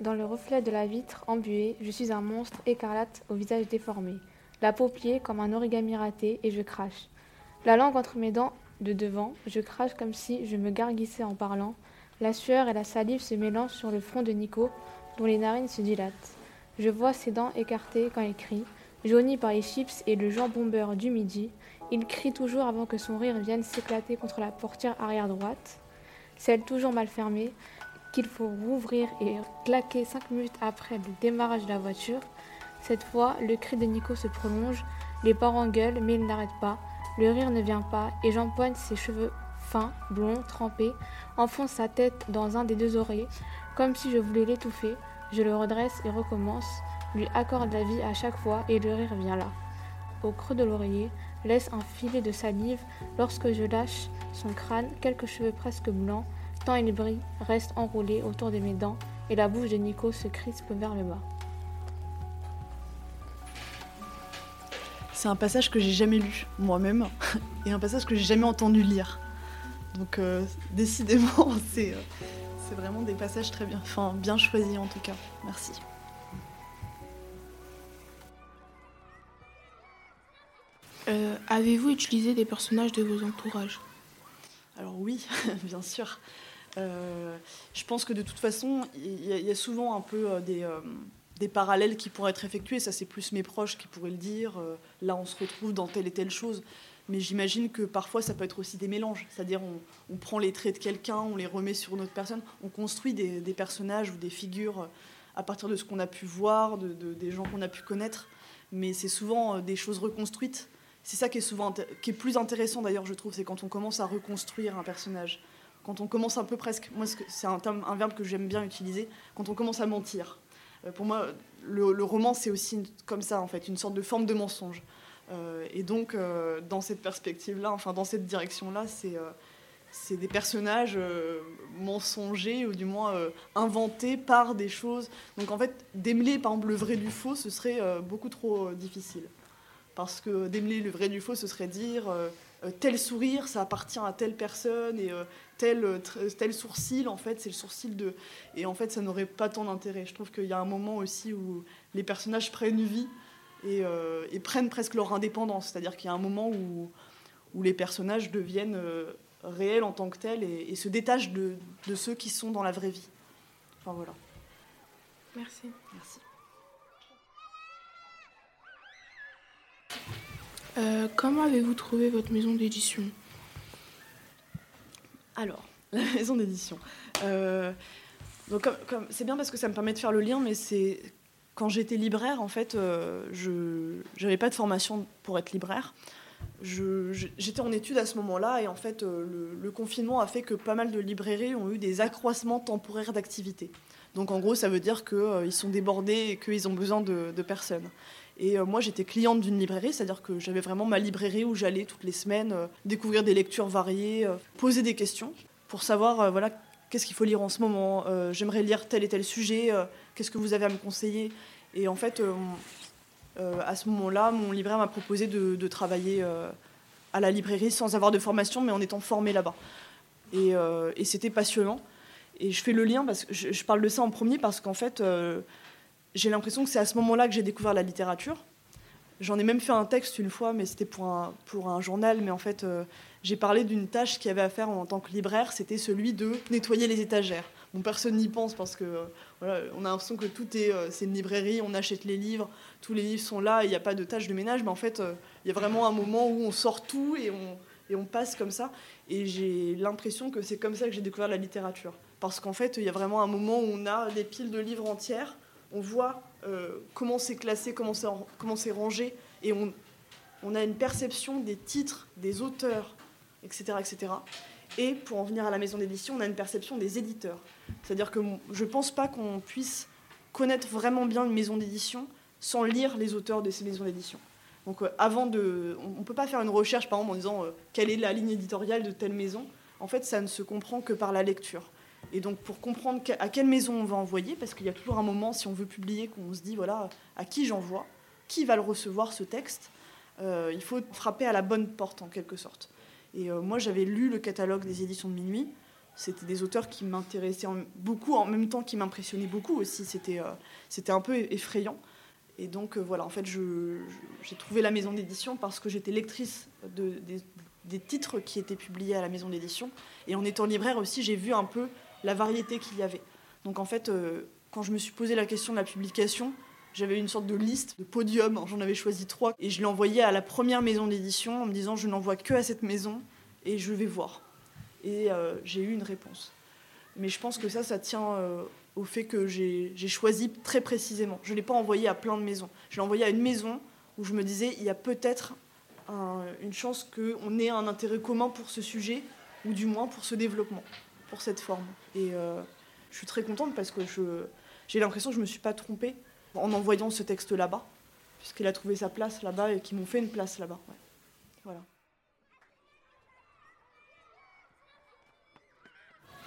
Dans le reflet de la vitre embuée, je suis un monstre écarlate au visage déformé, la peau pliée comme un origami raté et je crache. La langue entre mes dents de devant, je crache comme si je me garguissais en parlant. La sueur et la salive se mélangent sur le front de Nico, dont les narines se dilatent. Je vois ses dents écartées quand il crie, jauni par les chips et le jambon beurre du midi. Il crie toujours avant que son rire vienne s'éclater contre la portière arrière droite, celle toujours mal fermée, qu'il faut rouvrir et claquer cinq minutes après le démarrage de la voiture. Cette fois, le cri de Nico se prolonge, les parents gueulent, mais ils n'arrêtent pas. Le rire ne vient pas et j'empoigne ses cheveux fins, blonds, trempés, enfonce sa tête dans un des deux oreillers, comme si je voulais l'étouffer. Je le redresse et recommence, lui accorde la vie à chaque fois et le rire vient là. Au creux de l'oreiller, laisse un filet de salive lorsque je lâche son crâne, quelques cheveux presque blancs, tant il brille, reste enroulé autour de mes dents et la bouche de Nico se crispe vers le bas. C'est un passage que j'ai jamais lu moi-même et un passage que j'ai jamais entendu lire. Donc euh, décidément, c'est euh, c'est vraiment des passages très bien, enfin bien choisis en tout cas. Merci. Avez-vous utilisé des personnages de vos entourages? Alors oui, bien sûr. Euh, je pense que de toute façon, il y, a souvent un peu euh, des, euh, des, parallèles qui pourraient être effectués. Ça, c'est plus mes proches qui pourraient le dire. Là, on se retrouve dans telle et telle chose. Mais j'imagine que parfois, ça peut être aussi des mélanges. C'est-à-dire, on, prend les traits de quelqu'un, on les remet sur une autre personne. On construit des, personnages ou des figures à partir de ce qu'on a pu voir, de, des gens qu'on a pu connaître. Mais c'est souvent des choses reconstruites. C'est ça qui est souvent qui est plus intéressant d'ailleurs, je trouve, c'est quand on commence à reconstruire un personnage quand on commence un peu presque, moi c'est un, terme, un verbe que j'aime bien utiliser, quand on commence à mentir. Euh, pour moi, le, roman c'est aussi comme ça en fait, une sorte de forme de mensonge. Euh, et donc euh, dans cette perspective-là, enfin dans cette direction-là, c'est c'est des personnages euh, mensongers ou du moins inventés par des choses. Donc en fait, démêler par exemple le vrai du faux, ce serait beaucoup trop difficile. Parce que démêler le vrai du faux, ce serait dire tel sourire, ça appartient à telle personne et tel, tel sourcil, en fait, c'est le sourcil de. Et en fait, ça n'aurait pas tant d'intérêt. Je trouve qu'il y a un moment aussi où les personnages prennent vie et, euh, et prennent presque leur indépendance. C'est-à-dire qu'il y a un moment où, où les personnages deviennent euh, réels en tant que tels et, et se détachent de, de, ceux qui sont dans la vraie vie. Enfin voilà. Merci. Merci. Euh, comment avez-vous trouvé votre maison d'édition? Alors, la maison d'édition. Euh, donc, c'est bien parce que ça me permet de faire le lien, mais c'est quand j'étais libraire, en fait, euh, je n'avais pas de formation pour être libraire. J'étais en études à ce moment-là, et en fait, le, confinement a fait que pas mal de librairies ont eu des accroissements temporaires d'activité. Donc, en gros, ça veut dire qu'ils sont débordés et qu'ils ont besoin de personnes. Et euh, moi, j'étais cliente d'une librairie, c'est-à-dire que j'avais vraiment ma librairie où j'allais toutes les semaines euh, découvrir des lectures variées, euh, poser des questions pour savoir voilà, qu'est-ce qu'il faut lire en ce moment, j'aimerais lire tel et tel sujet, qu'est-ce que vous avez à me conseiller. Et en fait, à ce moment-là, mon libraire m'a proposé de, travailler à la librairie sans avoir de formation, mais en étant formée là-bas. Et, c'était passionnant. Et je fais le lien, parce que je parle de ça en premier, parce qu'en fait, j'ai l'impression que c'est à ce moment-là que j'ai découvert la littérature. J'en ai même fait un texte une fois, mais c'était pour un, journal. Mais en fait, euh, j'ai parlé d'une tâche qu'il y avait à faire en tant que libraire, c'était celui de nettoyer les étagères. Bon, personne n'y pense parce que euh, voilà, on a l'impression que tout est, euh, c'est une librairie, on achète les livres, tous les livres sont là, il n'y a pas de tâche de ménage. Mais en fait, il y a vraiment un moment où on sort tout et on, et on passe comme ça. Et j'ai l'impression que c'est comme ça que j'ai découvert la littérature. Parce qu'en fait, il y a vraiment un moment où on a des piles de livres entières on voit euh, comment c'est classé, comment c'est, rangé, et on, on, a une perception des titres, des auteurs, etc., etc. Et pour en venir à la maison d'édition, on a une perception des éditeurs. C'est-à-dire que je ne pense pas qu'on puisse connaître vraiment bien une maison d'édition sans lire les auteurs de ces maisons d'édition. Donc euh, avant de, on ne peut pas faire une recherche par exemple en disant euh, quelle est la ligne éditoriale de telle maison. En fait, ça ne se comprend que par la lecture. Et donc pour comprendre à quelle maison on va envoyer, parce qu'il y a toujours un moment, si on veut publier, qu'on se dit, voilà, à qui j'envoie, qui va le recevoir, ce texte, euh, il faut frapper à la bonne porte, en quelque sorte. Et euh, moi, j'avais lu le catalogue des éditions de Minuit. C'était des auteurs qui m'intéressaient beaucoup, en même temps qui m'impressionnaient beaucoup aussi. C'était euh, un peu effrayant. Et donc voilà, en fait, j'ai trouvé la maison d'édition parce que j'étais lectrice de, des, des titres qui étaient publiés à la maison d'édition. Et en étant libraire aussi, j'ai vu un peu la variété qu'il y avait. Donc en fait, euh, quand je me suis posé la question de la publication, J'avais une sorte de liste, de podium, j'en avais choisi trois, et je l'ai envoyé à la première maison d'édition en me disant je n'envoie que à cette maison et je vais voir. Et euh, j'ai eu une réponse. Mais je pense que ça, ça tient euh, au fait que j'ai choisi très précisément. Je ne l'ai pas envoyé à plein de maisons. Je l'ai envoyé à une maison où je me disais il y a peut-être une chance qu'on ait un intérêt commun pour ce sujet, ou du moins pour ce développement, pour cette forme. Et euh, je suis très contente parce que j'ai l'impression que je ne me suis pas trompée en envoyant ce texte là-bas, puisqu'il a trouvé sa place là-bas et qu'ils m'ont fait une place là-bas. Voilà.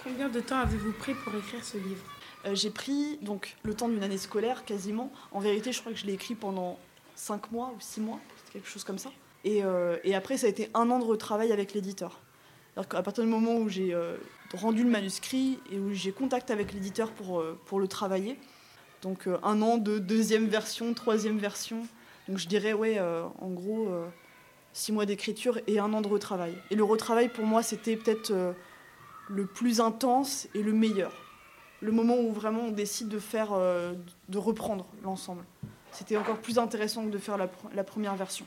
Combien de temps avez-vous pris pour écrire ce livre? Euh, J'ai pris donc le temps d'une année scolaire quasiment. En vérité, je crois que je l'ai écrit pendant 5 mois ou 6 mois, quelque chose comme ça. Et, euh, et, après, ça a été un an de retravail avec l'éditeur. À partir du moment où j'ai euh, rendu le manuscrit et où j'ai contact avec l'éditeur pour, pour le travailler, donc un an de deuxième version, troisième version, donc je dirais, ouais, en gros, six mois d'écriture et un an de retravail. Et le retravail, pour moi, c'était peut-être le plus intense et le meilleur. Le moment où vraiment on décide de faire, euh, de reprendre l'ensemble. C'était encore plus intéressant que de faire la, première version.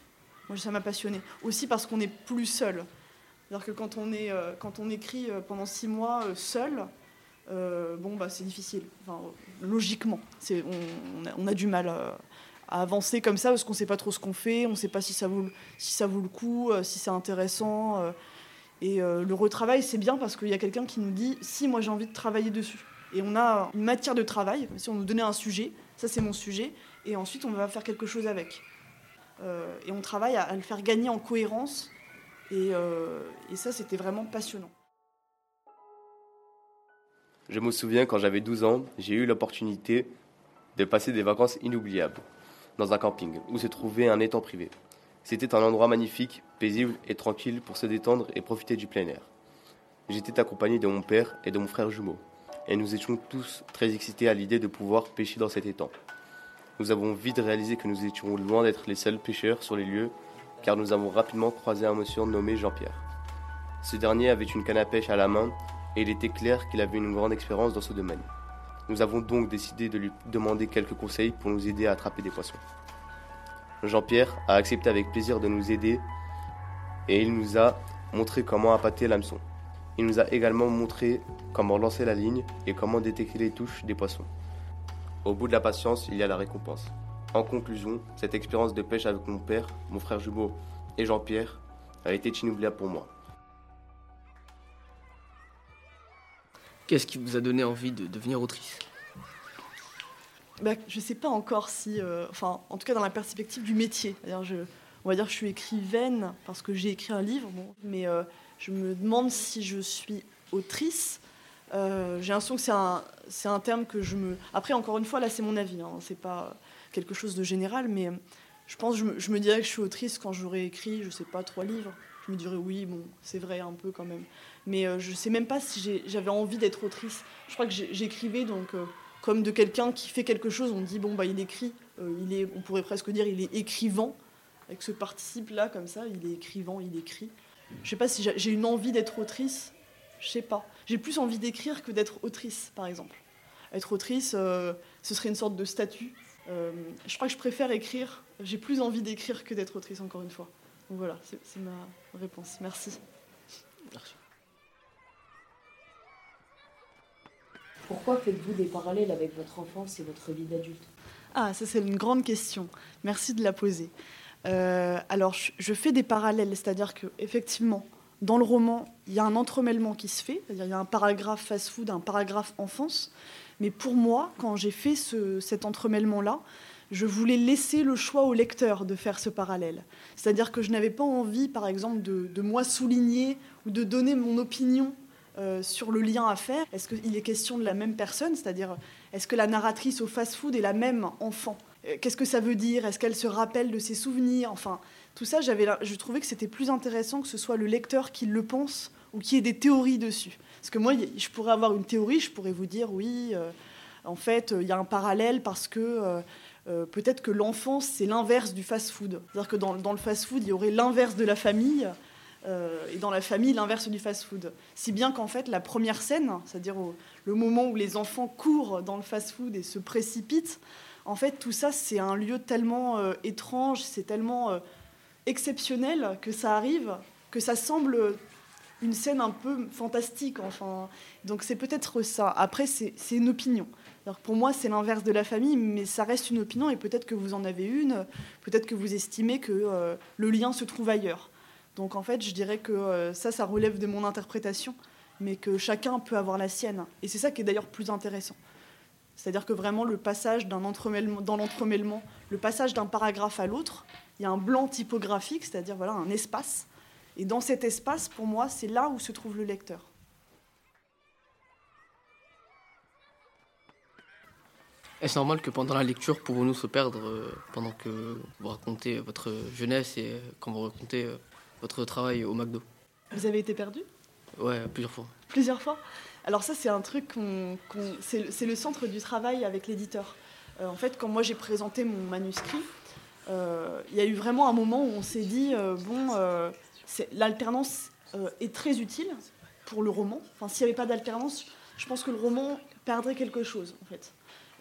Moi, ça m'a passionné. Aussi parce qu'on n'est plus seul. C'est-à-dire que quand on, euh, écrit euh, pendant six mois seul, bon, bah, c'est difficile. Logiquement, on, a, du mal à, avancer comme ça parce qu'on ne sait pas trop ce qu'on fait, on ne sait pas si ça vaut, le coup, si c'est intéressant. Et euh, le retravail, c'est bien parce qu'il y a quelqu'un qui nous dit si moi j'ai envie de travailler dessus. Et on a une matière de travail, si on nous donnait un sujet, ça c'est mon sujet, et ensuite on va faire quelque chose avec. Euh, et on travaille à, le faire gagner en cohérence, et, euh, et ça c'était vraiment passionnant. Je me souviens quand j'avais 12 ans, j'ai eu l'opportunité de passer des vacances inoubliables dans un camping où se trouvait un étang privé. C'était un endroit magnifique, paisible et tranquille pour se détendre et profiter du plein air. J'étais accompagné de mon père et de mon frère jumeau, et nous étions tous très excités à l'idée de pouvoir pêcher dans cet étang. Nous avons vite réalisé que nous étions loin d'être les seuls pêcheurs sur les lieux, car nous avons rapidement croisé un monsieur nommé Jean-Pierre. Ce dernier avait une canne à pêche à la main, et il était clair qu'il avait une grande expérience dans ce domaine. Nous avons donc décidé de lui demander quelques conseils pour nous aider à attraper des poissons. Jean-Pierre a accepté avec plaisir de nous aider et il nous a montré comment appâter l'hameçon. Il nous a également montré comment lancer la ligne et comment détecter les touches des poissons. Au bout de la patience, il y a la récompense. En conclusion, cette expérience de pêche avec mon père, mon frère jumeau et Jean-Pierre a été inoubliable pour moi. Qu'est-ce qui vous a donné envie de devenir autrice? Bah, je ne sais pas encore si, euh, enfin, en tout cas dans la perspective du métier. Je, on va dire que je suis écrivaine parce que j'ai écrit un livre, mais euh, je me demande si je suis autrice. Euh, j'ai l'impression que c'est un, c'est un terme que je me. Après, encore une fois, là, c'est mon avis. Hein, c'est pas quelque chose de général, mais je pense, je me, je me dirais que je suis autrice quand j'aurais écrit, je sais pas, trois livres. Je me dirais oui, bon, c'est vrai un peu quand même. Mais je sais même pas si j'avais envie d'être autrice. Je crois que j'écrivais donc comme de quelqu'un qui fait quelque chose, on dit bon bah il écrit, euh, il est, on pourrait presque dire il est écrivant, avec ce participe là comme ça, il est écrivant, il écrit. Je sais pas si j'ai une envie d'être autrice, je sais pas. J'ai plus envie d'écrire que d'être autrice, par exemple. Être autrice, euh, ce serait une sorte de statut. Euh, je crois que je préfère écrire. J'ai plus envie d'écrire que d'être autrice, encore une fois. Donc voilà, c'est ma réponse. Merci. Merci. Pourquoi faites-vous des parallèles avec votre enfance et votre vie d'adulte? Ah, ça c'est une grande question. Merci de la poser. Euh, alors, je fais des parallèles, c'est-à-dire que effectivement, dans le roman, il y a un entremêlement qui se fait, c'est-à-dire il y a un paragraphe fast-food, un paragraphe enfance. Mais pour moi, quand j'ai fait cet entremêlement-là, je voulais laisser le choix au lecteur de faire ce parallèle. C'est-à-dire que je n'avais pas envie, par exemple, de, moi souligner ou de donner mon opinion euh, sur le lien à faire. Est-ce qu'il est question de la même personne? C'est-à-dire, est-ce que la narratrice au fast-food est la même enfant? Euh, Qu'est-ce que ça veut dire? Est-ce qu'elle se rappelle de ses souvenirs? Enfin, tout ça, j'avais, je trouvais que c'était plus intéressant que ce soit le lecteur qui le pense ou qui ait des théories dessus. Parce que moi, je pourrais avoir une théorie, je pourrais vous dire, oui, euh, en fait, il y a un parallèle parce que... peut-être que l'enfance, c'est l'inverse du fast-food. C'est-à-dire que dans, dans le fast-food, il y aurait l'inverse de la famille, euh, et dans la famille l'inverse du fast-food. Si bien qu'en fait la première scène, c'est-à-dire le moment où les enfants courent dans le fast-food et se précipitent, En fait, tout ça, c'est un lieu tellement euh, étrange, c'est tellement euh, exceptionnel que ça arrive, que ça semble une scène un peu fantastique. Enfin, donc c'est peut-être ça. Après, c'est une opinion. Alors pour moi, c'est l'inverse de la famille, mais ça reste une opinion et peut-être que vous en avez une, peut-être que vous estimez que euh, le lien se trouve ailleurs. Donc en fait, je dirais que euh, ça, ça relève de mon interprétation, mais que chacun peut avoir la sienne. Et c'est ça qui est d'ailleurs plus intéressant. C'est-à-dire que vraiment le passage d'un entremêlement, dans l'entremêlement, le passage d'un paragraphe à l'autre, il y a un blanc typographique, c'est-à-dire voilà un espace. Et dans cet espace, pour moi, c'est là où se trouve le lecteur. Est-ce normal que pendant la lecture, pouvons-nous se perdre euh, pendant que vous racontez votre jeunesse et euh, quand vous racontez euh, votre travail au McDo? Vous avez été perdu? Ouais, plusieurs fois. Plusieurs fois? Alors ça, c'est un truc qu'on... c'est le centre du travail avec l'éditeur. en fait, quand moi j'ai présenté mon manuscrit, il y a eu vraiment un moment où on s'est dit, bon, l'alternance est très utile pour le roman. Enfin, s'il n'y avait pas d'alternance, je pense que le roman perdrait quelque chose, en fait.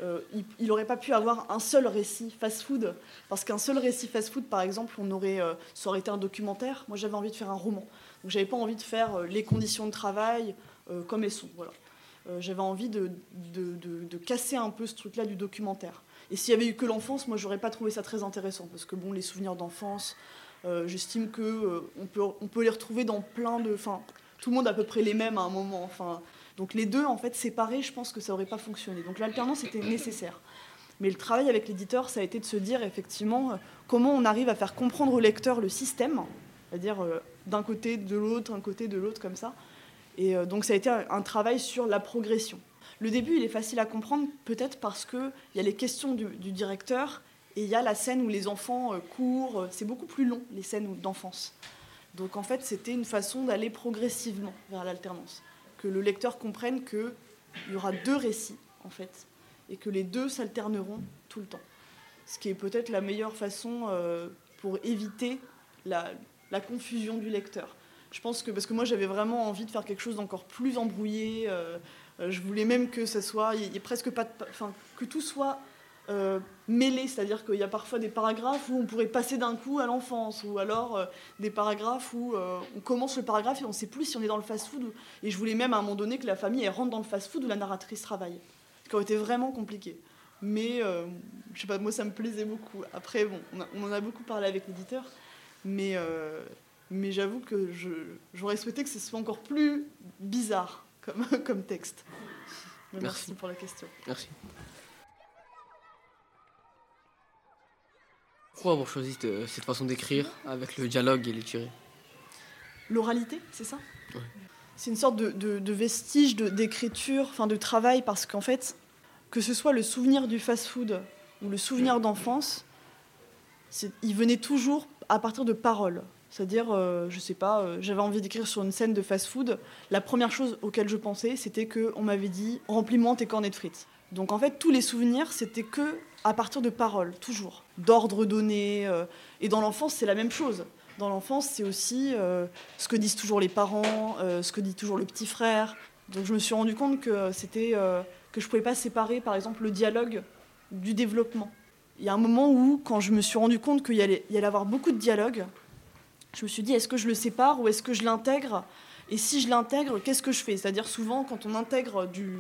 Euh, il n'aurait pas pu avoir un seul récit fast-food, parce qu'un seul récit fast-food, par exemple, on aurait, euh, ça aurait été un documentaire. Moi, j'avais envie de faire un roman. Donc, j'avais pas envie de faire euh, les conditions de travail comme elles sont. Voilà. j'avais envie de, de, de, casser un peu ce truc-là du documentaire. Et s'il y avait eu que l'enfance, moi, j'aurais pas trouvé ça très intéressant, parce que bon, les souvenirs d'enfance, j'estime que on peut, on peut les retrouver dans plein de, enfin, tout le monde a à peu près les mêmes à un moment. Enfin, donc les deux, en fait, séparés, je pense que ça n'aurait pas fonctionné. Donc l'alternance était nécessaire. Mais le travail avec l'éditeur, ça a été de se dire effectivement euh, comment on arrive à faire comprendre au lecteur le système, c'est-à-dire euh, d'un côté, de l'autre, un côté, de l'autre, comme ça. Et euh, donc ça a été un, travail sur la progression. Le début, il est facile à comprendre, peut-être parce qu'il y a les questions du, directeur et il y a la scène où les enfants courent. C'est beaucoup plus long, les scènes d'enfance. Donc en fait, c'était une façon d'aller progressivement vers l'alternance que le lecteur comprenne qu'il y aura deux récits, en fait, et que les deux s'alterneront tout le temps. Ce qui est peut-être la meilleure façon euh, pour éviter la, confusion du lecteur. Je pense que, parce que moi j'avais vraiment envie de faire quelque chose d'encore plus embrouillé, euh, euh, je voulais même que ça soit, y, ait presque pas de, enfin, que tout soit euh, mêlés, c'est-à-dire qu'il y a parfois des paragraphes où on pourrait passer d'un coup à l'enfance, ou alors euh, des paragraphes où euh, on commence le paragraphe et on ne sait plus si on est dans le fast-food. Et je voulais même à un moment donné que la famille elle rentre dans le fast-food où la narratrice travaille, ce qui aurait été vraiment compliqué. Mais je sais pas, moi ça me plaisait beaucoup. Après, bon, on, en a beaucoup parlé avec l'éditeur, mais, mais j'avoue que j'aurais souhaité que ce soit encore plus bizarre comme, comme texte. merci pour la question. Merci. Pourquoi avoir choisi cette façon d'écrire avec le dialogue et les tirés L'oralité, c'est ça C'est une sorte de, vestige d'écriture, enfin de travail, parce qu'en fait, que ce soit le souvenir du fast-food ou le souvenir d'enfance, il venait toujours à partir de paroles. C'est-à-dire, euh, je sais pas, euh, j'avais envie d'écrire sur une scène de fast-food. La première chose auquel je pensais, c'était qu'on m'avait dit remplis-moi tes cornets de frites. Donc en fait, tous les souvenirs, c'était que à partir de paroles, toujours, d'ordre donné. Euh, et dans l'enfance, c'est la même chose. Dans l'enfance, c'est aussi euh, ce que disent toujours les parents, euh, ce que dit toujours le petit frère. Donc je me suis rendu compte que c'était que je pouvais pas séparer, par exemple, le dialogue du développement. Il y a un moment où, quand je me suis rendu compte qu'il y allait, y avoir beaucoup de dialogue, je me suis dit est-ce que je le sépare ou est-ce que je l'intègre? Et si je l'intègre, qu'est-ce que je fais? C'est-à-dire souvent, quand on intègre du,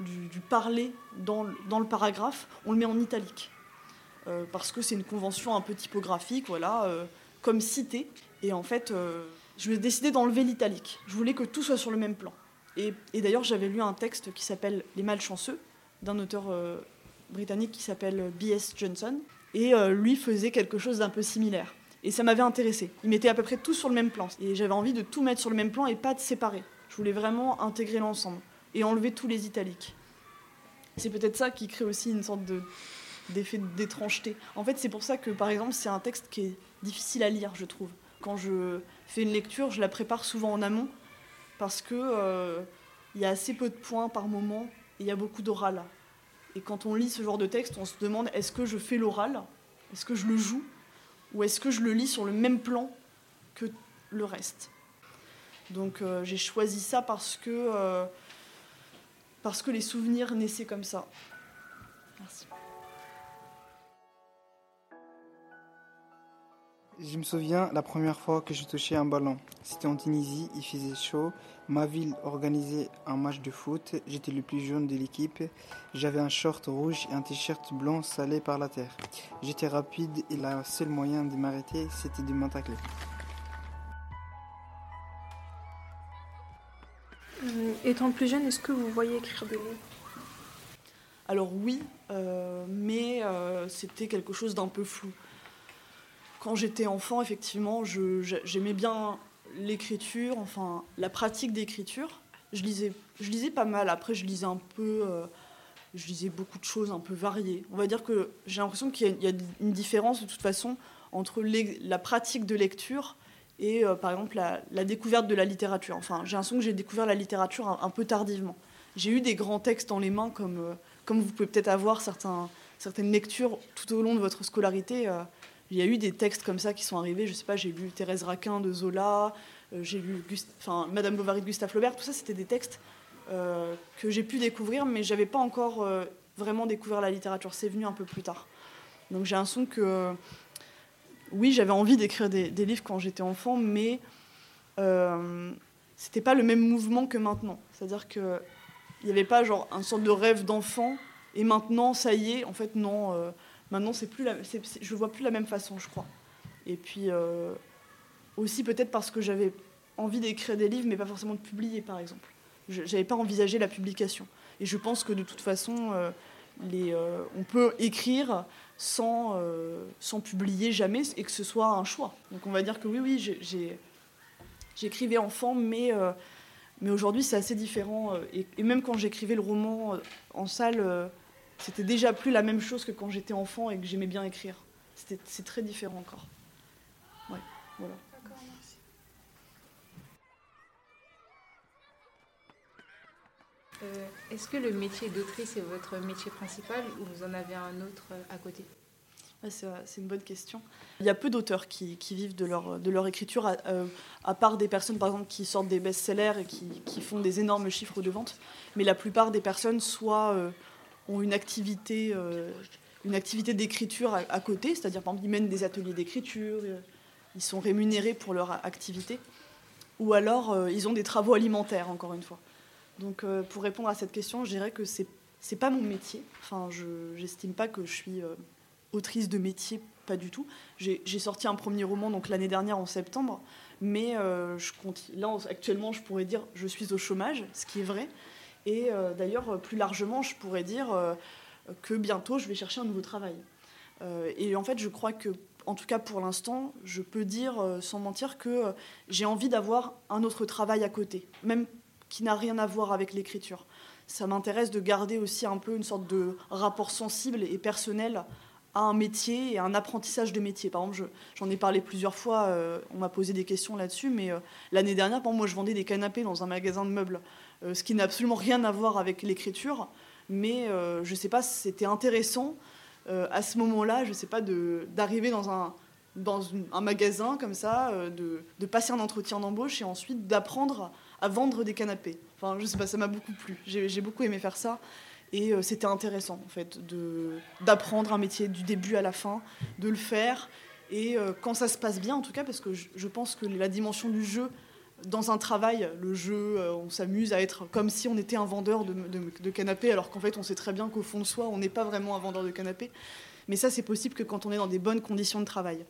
du, parler dans, le paragraphe, on le met en italique. Euh, parce que c'est une convention un peu typographique, voilà, euh, comme cité. Et en fait, euh, je me décidé d'enlever l'italique. Je voulais que tout soit sur le même plan. Et, et d'ailleurs, j'avais lu un texte qui s'appelle Les Malchanceux, d'un auteur britannique qui s'appelle B.S. Johnson. Et lui faisait quelque chose d'un peu similaire. Et ça m'avait intéressé. Il mettait à peu près tout sur le même plan. Et j'avais envie de tout mettre sur le même plan et pas de séparer. Je voulais vraiment intégrer l'ensemble et enlever tous les italiques. C'est peut-être ça qui crée aussi une sorte d'effet d'étrangeté. En fait, c'est pour ça que, par exemple, c'est un texte qui est difficile à lire, je trouve. Quand je fais une lecture, je la prépare souvent en amont, parce que euh, il y a assez peu de points par moment, et il y a beaucoup d'oral. Et quand on lit ce genre de texte, on se demande est-ce que je fais l'oral? Est-ce que je le joue? Ou est-ce que je le lis sur le même plan que le reste? Donc euh, j'ai choisi ça parce que... Euh, parce que les souvenirs naissaient comme ça. Merci. Je me souviens la première fois que je touchais un ballon. C'était en Tunisie, il faisait chaud. Ma ville organisait un match de foot. J'étais le plus jeune de l'équipe. J'avais un short rouge et un t-shirt blanc salé par la terre. J'étais rapide et le seul moyen de m'arrêter, c'était de m'attaquer. Étant plus jeune, est-ce que vous voyez écrire des livres? Alors oui, euh, mais euh, c'était quelque chose d'un peu flou. Quand j'étais enfant, effectivement, j'aimais bien l'écriture, enfin la pratique d'écriture. Je lisais, je lisais pas mal. Après, je lisais un peu, je lisais beaucoup de choses un peu variées. On va dire que j'ai l'impression qu'il y, a une différence de toute façon entre la pratique de lecture et par exemple la, découverte de la littérature. Enfin, j'ai l'impression que j'ai découvert la littérature un, peu tardivement. J'ai eu des grands textes dans les mains, comme, comme vous pouvez peut-être avoir certains, certaines lectures tout au long de votre scolarité. il y a eu des textes comme ça qui sont arrivés. Je sais pas, j'ai lu Thérèse Raquin de Zola, j'ai lu Madame Bovary de Gustave Flaubert. Tout ça, c'était des textes que j'ai pu découvrir, mais j'avais pas encore vraiment découvert la littérature. C'est venu un peu plus tard. Donc j'ai l'impression que oui, j'avais envie d'écrire des, livres quand j'étais enfant, mais euh, c'était pas le même mouvement que maintenant. C'est-à-dire qu'il n'y avait pas genre un sorte de rêve d'enfant, et maintenant, ça y est, en fait, non. Euh, maintenant, c'est plus la, vois plus la même façon, je crois. Et puis, euh, aussi peut-être parce que j'avais envie d'écrire des livres, mais pas forcément de publier, par exemple. Je n'avais pas envisagé la publication. Et je pense que de toute façon, les, on peut écrire sans, euh, sans publier jamais et que ce soit un choix. Donc on va dire que oui, oui, j'écrivais enfant, mais, euh, mais aujourd'hui c'est assez différent. Euh, et, même quand j'écrivais le roman en salle, c'était déjà plus la même chose que quand j'étais enfant et que j'aimais bien écrire. C'est très différent encore. Ouais, voilà. Euh, est-ce que le métier d'autrice est votre métier principal ou vous en avez un autre euh, à côté? C'est une bonne question. Il y a peu d'auteurs qui, vivent de leur, écriture, euh, à, part des personnes, par exemple, qui sortent des best-sellers et qui, font des énormes chiffres de vente. Mais la plupart des personnes, soit ont une activité, d'écriture à, côté, c'est-à-dire, par ils mènent des ateliers d'écriture, ils sont rémunérés pour leur activité, ou alors ils ont des travaux alimentaires, encore une fois. Donc euh, pour répondre à cette question, je dirais que c'est n'est pas mon métier. Enfin, je n'estime pas que je suis euh, autrice de métier, pas du tout. J'ai sorti un premier roman donc l'année dernière en septembre, mais euh, je compte, là actuellement je pourrais dire je suis au chômage, ce qui est vrai. Et d'ailleurs plus largement je pourrais dire que bientôt je vais chercher un nouveau travail. et en fait je crois que en tout cas pour l'instant, je peux dire sans mentir que j'ai envie d'avoir un autre travail à côté, même qui n'a rien à voir avec l'écriture. Ça m'intéresse de garder aussi un peu une sorte de rapport sensible et personnel à un métier et à un apprentissage de métier. Par exemple, j'en ai parlé plusieurs fois, euh, on m'a posé des questions là-dessus, mais euh, l'année dernière, par moi, je vendais des canapés dans un magasin de meubles, euh, ce qui n'a absolument rien à voir avec l'écriture, mais je ne sais pas, c'était intéressant à ce moment-là, je ne sais pas, d'arriver dans un, dans un magasin comme ça, de, de passer un entretien d'embauche et ensuite d'apprendre à vendre des canapés. Enfin, je sais pas, ça m'a beaucoup plu. J'ai beaucoup aimé faire ça. Et euh, c'était intéressant, en fait, d'apprendre un métier du début à la fin, de le faire. Et euh, quand ça se passe bien, en tout cas, parce que je, pense que la dimension du jeu dans un travail, le jeu, euh, on s'amuse à être comme si on était un vendeur de, canapés, alors qu'en fait, on sait très bien qu'au fond de soi, on n'est pas vraiment un vendeur de canapés. Mais ça, c'est possible que quand on est dans des bonnes conditions de travail,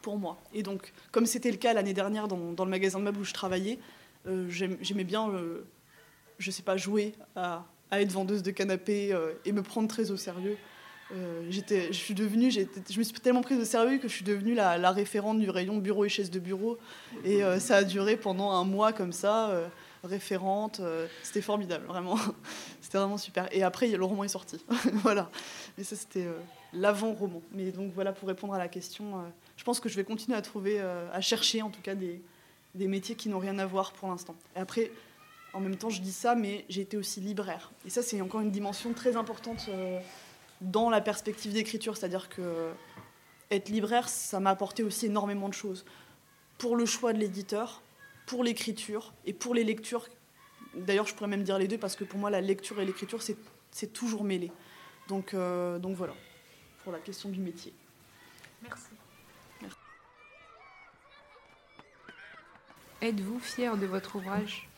pour moi. Et donc, comme c'était le cas l'année dernière dans, dans, le magasin de meubles où je travaillais, j'aimais bien, euh, je sais pas, jouer à, être vendeuse de canapés euh, et me prendre très au sérieux. je suis devenue, je me suis tellement prise au sérieux que je suis devenue la, référente du rayon bureau et chaises de bureau. Et ça a duré pendant un mois comme ça, référente. c'était formidable, vraiment. c'était vraiment super. Et après, le roman est sorti. voilà. Mais ça, c'était l'avant-roman. Mais donc voilà, pour répondre à la question, je pense que je vais continuer à trouver, à chercher en tout cas des, des métiers qui n'ont rien à voir pour l'instant. Et après, en même temps, je dis ça, mais j'ai été aussi libraire. Et ça, c'est encore une dimension très importante euh, dans la perspective d'écriture. C'est-à-dire que être libraire, ça m'a apporté aussi énormément de choses. Pour le choix de l'éditeur, pour l'écriture et pour les lectures. D'ailleurs, je pourrais même dire les deux parce que pour moi, la lecture et l'écriture, c'est toujours mêlé. Donc, euh, donc voilà, pour la question du métier. Merci. Êtes-vous fier de votre ouvrage?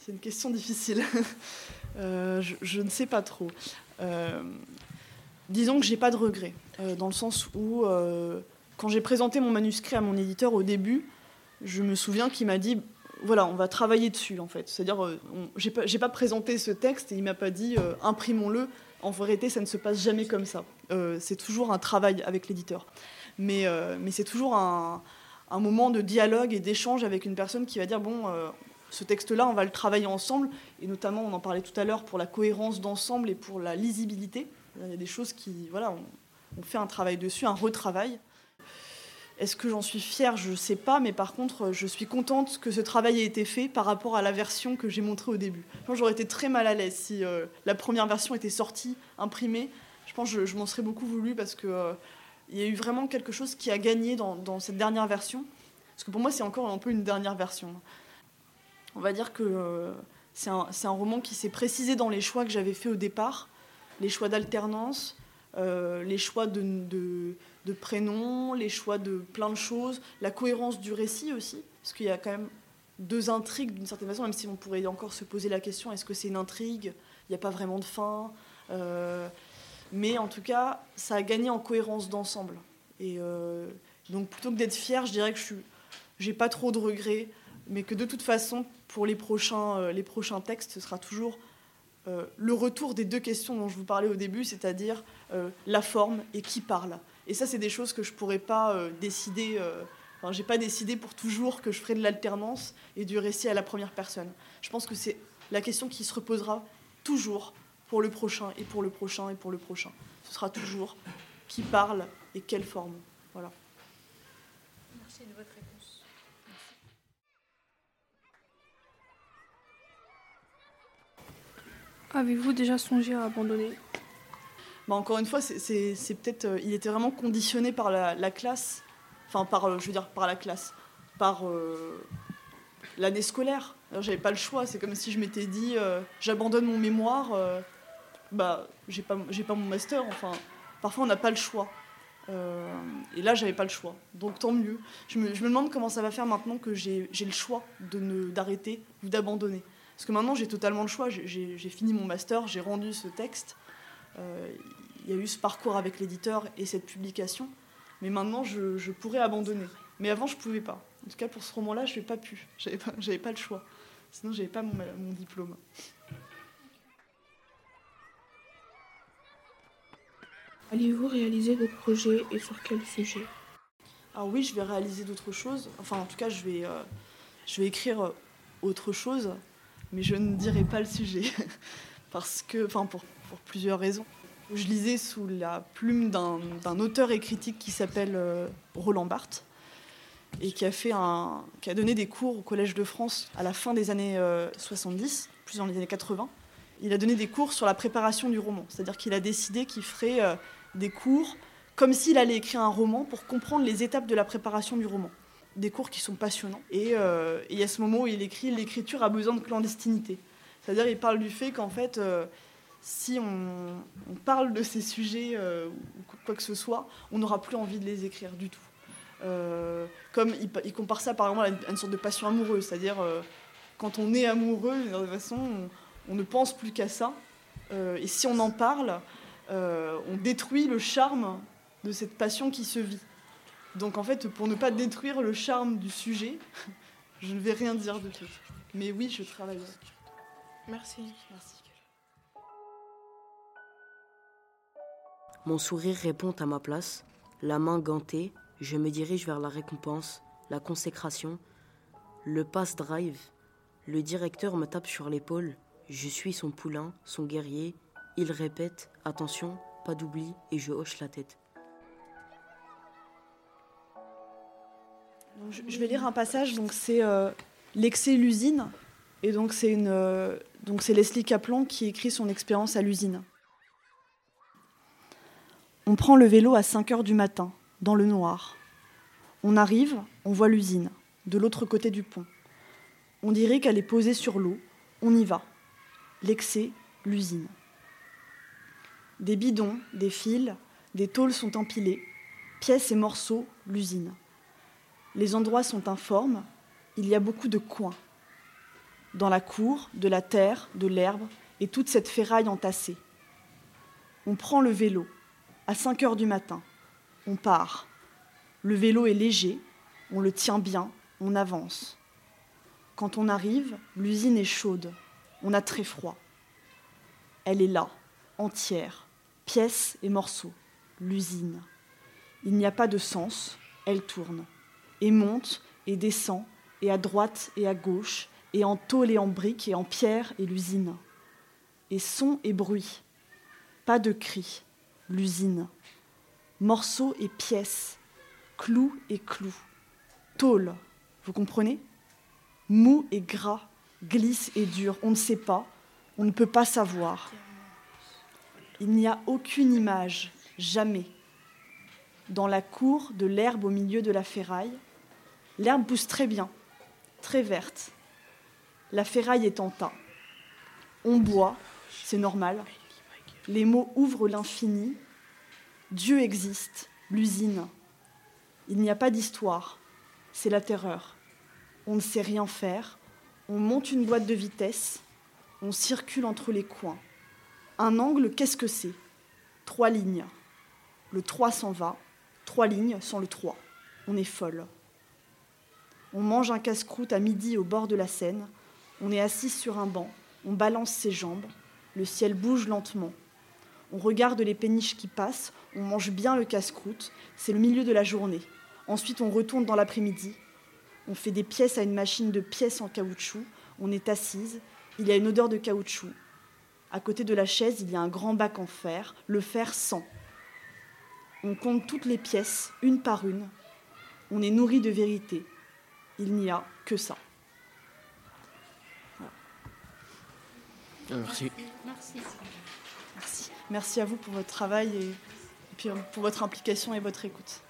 C'est une question difficile. Euh, je, ne sais pas trop. Euh, disons que j'ai pas de regrets, euh, dans le sens où quand j'ai présenté mon manuscrit à mon éditeur au début, je me souviens qu'il m'a dit voilà, on va travailler dessus en fait. C'est-à-dire, euh, j'ai pas, présenté ce texte et il m'a pas dit imprimons-le. En vérité, ça ne se passe jamais comme ça. C'est toujours un travail avec l'éditeur. Mais, mais c'est toujours un, un, moment de dialogue et d'échange avec une personne qui va dire bon, ce texte-là, on va le travailler ensemble. Et notamment, on en parlait tout à l'heure pour la cohérence d'ensemble et pour la lisibilité. Il y a des choses qui, voilà, on, fait un travail dessus, un retravail. Est-ce que j'en suis fière? Je ne sais pas, mais par contre, je suis contente que ce travail ait été fait par rapport à la version que j'ai montrée au début. J'aurais été très mal à l'aise si euh, la première version était sortie, imprimée. Je pense que je, m'en serais beaucoup voulu parce qu'il euh, y a eu vraiment quelque chose qui a gagné dans, cette dernière version. Parce que pour moi, c'est encore un peu une dernière version. On va dire que euh, c'est un, roman qui s'est précisé dans les choix que j'avais fait au départ, les choix d'alternance, euh, les choix de, prénoms, les choix de plein de choses, la cohérence du récit aussi, parce qu'il y a quand même deux intrigues d'une certaine façon, même si on pourrait encore se poser la question est-ce que c'est une intrigue? Il n'y a pas vraiment de fin. Euh, mais en tout cas, ça a gagné en cohérence d'ensemble. Et euh, donc plutôt que d'être fier, je dirais que je n'ai pas trop de regrets, mais que de toute façon, pour les prochains, euh, les prochains textes, ce sera toujours euh, le retour des deux questions dont je vous parlais au début, c'est-à-dire la forme et qui parle. Et ça, c'est des choses que je ne pourrais pas décider. Enfin, j'ai pas décidé pour toujours que je ferai de l'alternance et du récit à la première personne. Je pense que c'est la question qui se reposera toujours pour le prochain et pour le prochain et pour le prochain. Ce sera toujours qui parle et quelle forme. Voilà. Merci de votre réponse. Avez-vous déjà songé à abandonner? Bah encore une fois, c'est peut-être, euh, il était vraiment conditionné par la, la classe, enfin par, euh, je veux dire par la classe, par euh, l'année scolaire. J'avais pas le choix. C'est comme si je m'étais dit, euh, j'abandonne mon mémoire, euh, bah j'ai pas, j'ai pas mon master. Enfin, parfois on n'a pas le choix. et là, j'avais pas le choix. Donc tant mieux. Je me, je me, demande comment ça va faire maintenant que j'ai le choix de ne d'arrêter ou d'abandonner. Parce que maintenant, j'ai totalement le choix. J'ai fini mon master, j'ai rendu ce texte. Euh, il y a eu ce parcours avec l'éditeur et cette publication. Mais maintenant, je, je, pourrais abandonner. Mais avant, je ne pouvais pas. En tout cas, pour ce roman-là, je n'ai pas pu. Je n'avais pas, pas, le choix. Sinon, je n'avais pas mon, mon diplôme. Allez-vous réaliser d'autres projets et sur quel sujet? Alors oui, je vais réaliser d'autres choses. Enfin, en tout cas, je vais, euh, je vais écrire autre chose, mais je ne dirai pas le sujet. Parce que, enfin, pour, plusieurs raisons. Je lisais sous la plume d'un auteur et critique qui s'appelle euh, Roland Barthes et qui a, fait un, qui a donné des cours au Collège de France à la fin des années euh, 70, plus dans les années 80. Il a donné des cours sur la préparation du roman, c'est-à-dire qu'il a décidé qu'il ferait euh, des cours comme s'il allait écrire un roman pour comprendre les étapes de la préparation du roman. Des cours qui sont passionnants. Et, euh, et à ce moment où il écrit L'écriture a besoin de clandestinité. C'est-à-dire il parle du fait qu'en fait euh, si on, parle de ces sujets euh, ou quoi que ce soit, on n'aura plus envie de les écrire du tout. Comme il, compare ça par à une, sorte de passion amoureuse, c'est-à-dire quand on est amoureux, de toute façon, on, ne pense plus qu'à ça. Et si on en parle, euh, on détruit le charme de cette passion qui se vit. Donc en fait, pour ne pas détruire le charme du sujet, je ne vais rien dire de plus. Mais oui, je travaille. Merci. Merci. Mon sourire répond à ma place. La main gantée, je me dirige vers la récompense, la consécration, le pass drive. Le directeur me tape sur l'épaule. Je suis son poulain, son guerrier. Il répète Attention, pas d'oubli, et je hoche la tête. Je vais lire un passage, donc c'est euh, L'excès l'usine. Et donc c'est une, euh, donc c'est Leslie Kaplan qui écrit son expérience à l'usine. On prend le vélo à 5 heures du matin, dans le noir. On arrive, on voit l'usine, de l'autre côté du pont. On dirait qu'elle est posée sur l'eau. On y va. L'excès, l'usine. Des bidons, des fils, des tôles sont empilés. Pièces et morceaux, l'usine. Les endroits sont informes. il y a beaucoup de coins. Dans la cour, de la terre, de l'herbe et toute cette ferraille entassée. On prend le vélo à 5 heures du matin. On part. Le vélo est léger, on le tient bien, on avance. Quand on arrive, l'usine est chaude, on a très froid. Elle est là, entière, pièces et morceaux, l'usine. Il n'y a pas de sens, elle tourne, et monte, et descend, et à droite et à gauche, et en tôle et en briques, et en pierre et l'usine. Et son et bruit, pas de cris, l'usine. Morceaux et pièces, clous et clous. Tôle, vous comprenez? Mou et gras, glisse et dur, on ne sait pas, on ne peut pas savoir. Il n'y a aucune image, jamais. Dans la cour, de l'herbe au milieu de la ferraille, l'herbe pousse très bien, très verte. La ferraille est en tas. On boit, c'est normal. Les mots ouvrent l'infini. Dieu existe, l'usine. Il n'y a pas d'histoire, c'est la terreur. On ne sait rien faire. On monte une boîte de vitesse. On circule entre les coins. Un angle, qu'est-ce que c'est? Trois lignes. Le 3 s'en va. Trois lignes sans le 3. On est folle. On mange un casse-croûte à midi au bord de la Seine. On est assis sur un banc. On balance ses jambes. Le ciel bouge lentement. On regarde les péniches qui passent. On mange bien le casse-croûte. C'est le milieu de la journée. Ensuite, on retourne dans l'après-midi. On fait des pièces à une machine de pièces en caoutchouc. On est assise. Il y a une odeur de caoutchouc. À côté de la chaise, il y a un grand bac en fer. Le fer sent. On compte toutes les pièces, une par une. On est nourri de vérité. Il n'y a que ça. Voilà. Merci. Merci. Merci. Merci à vous pour votre travail et, et puis pour votre implication et votre écoute.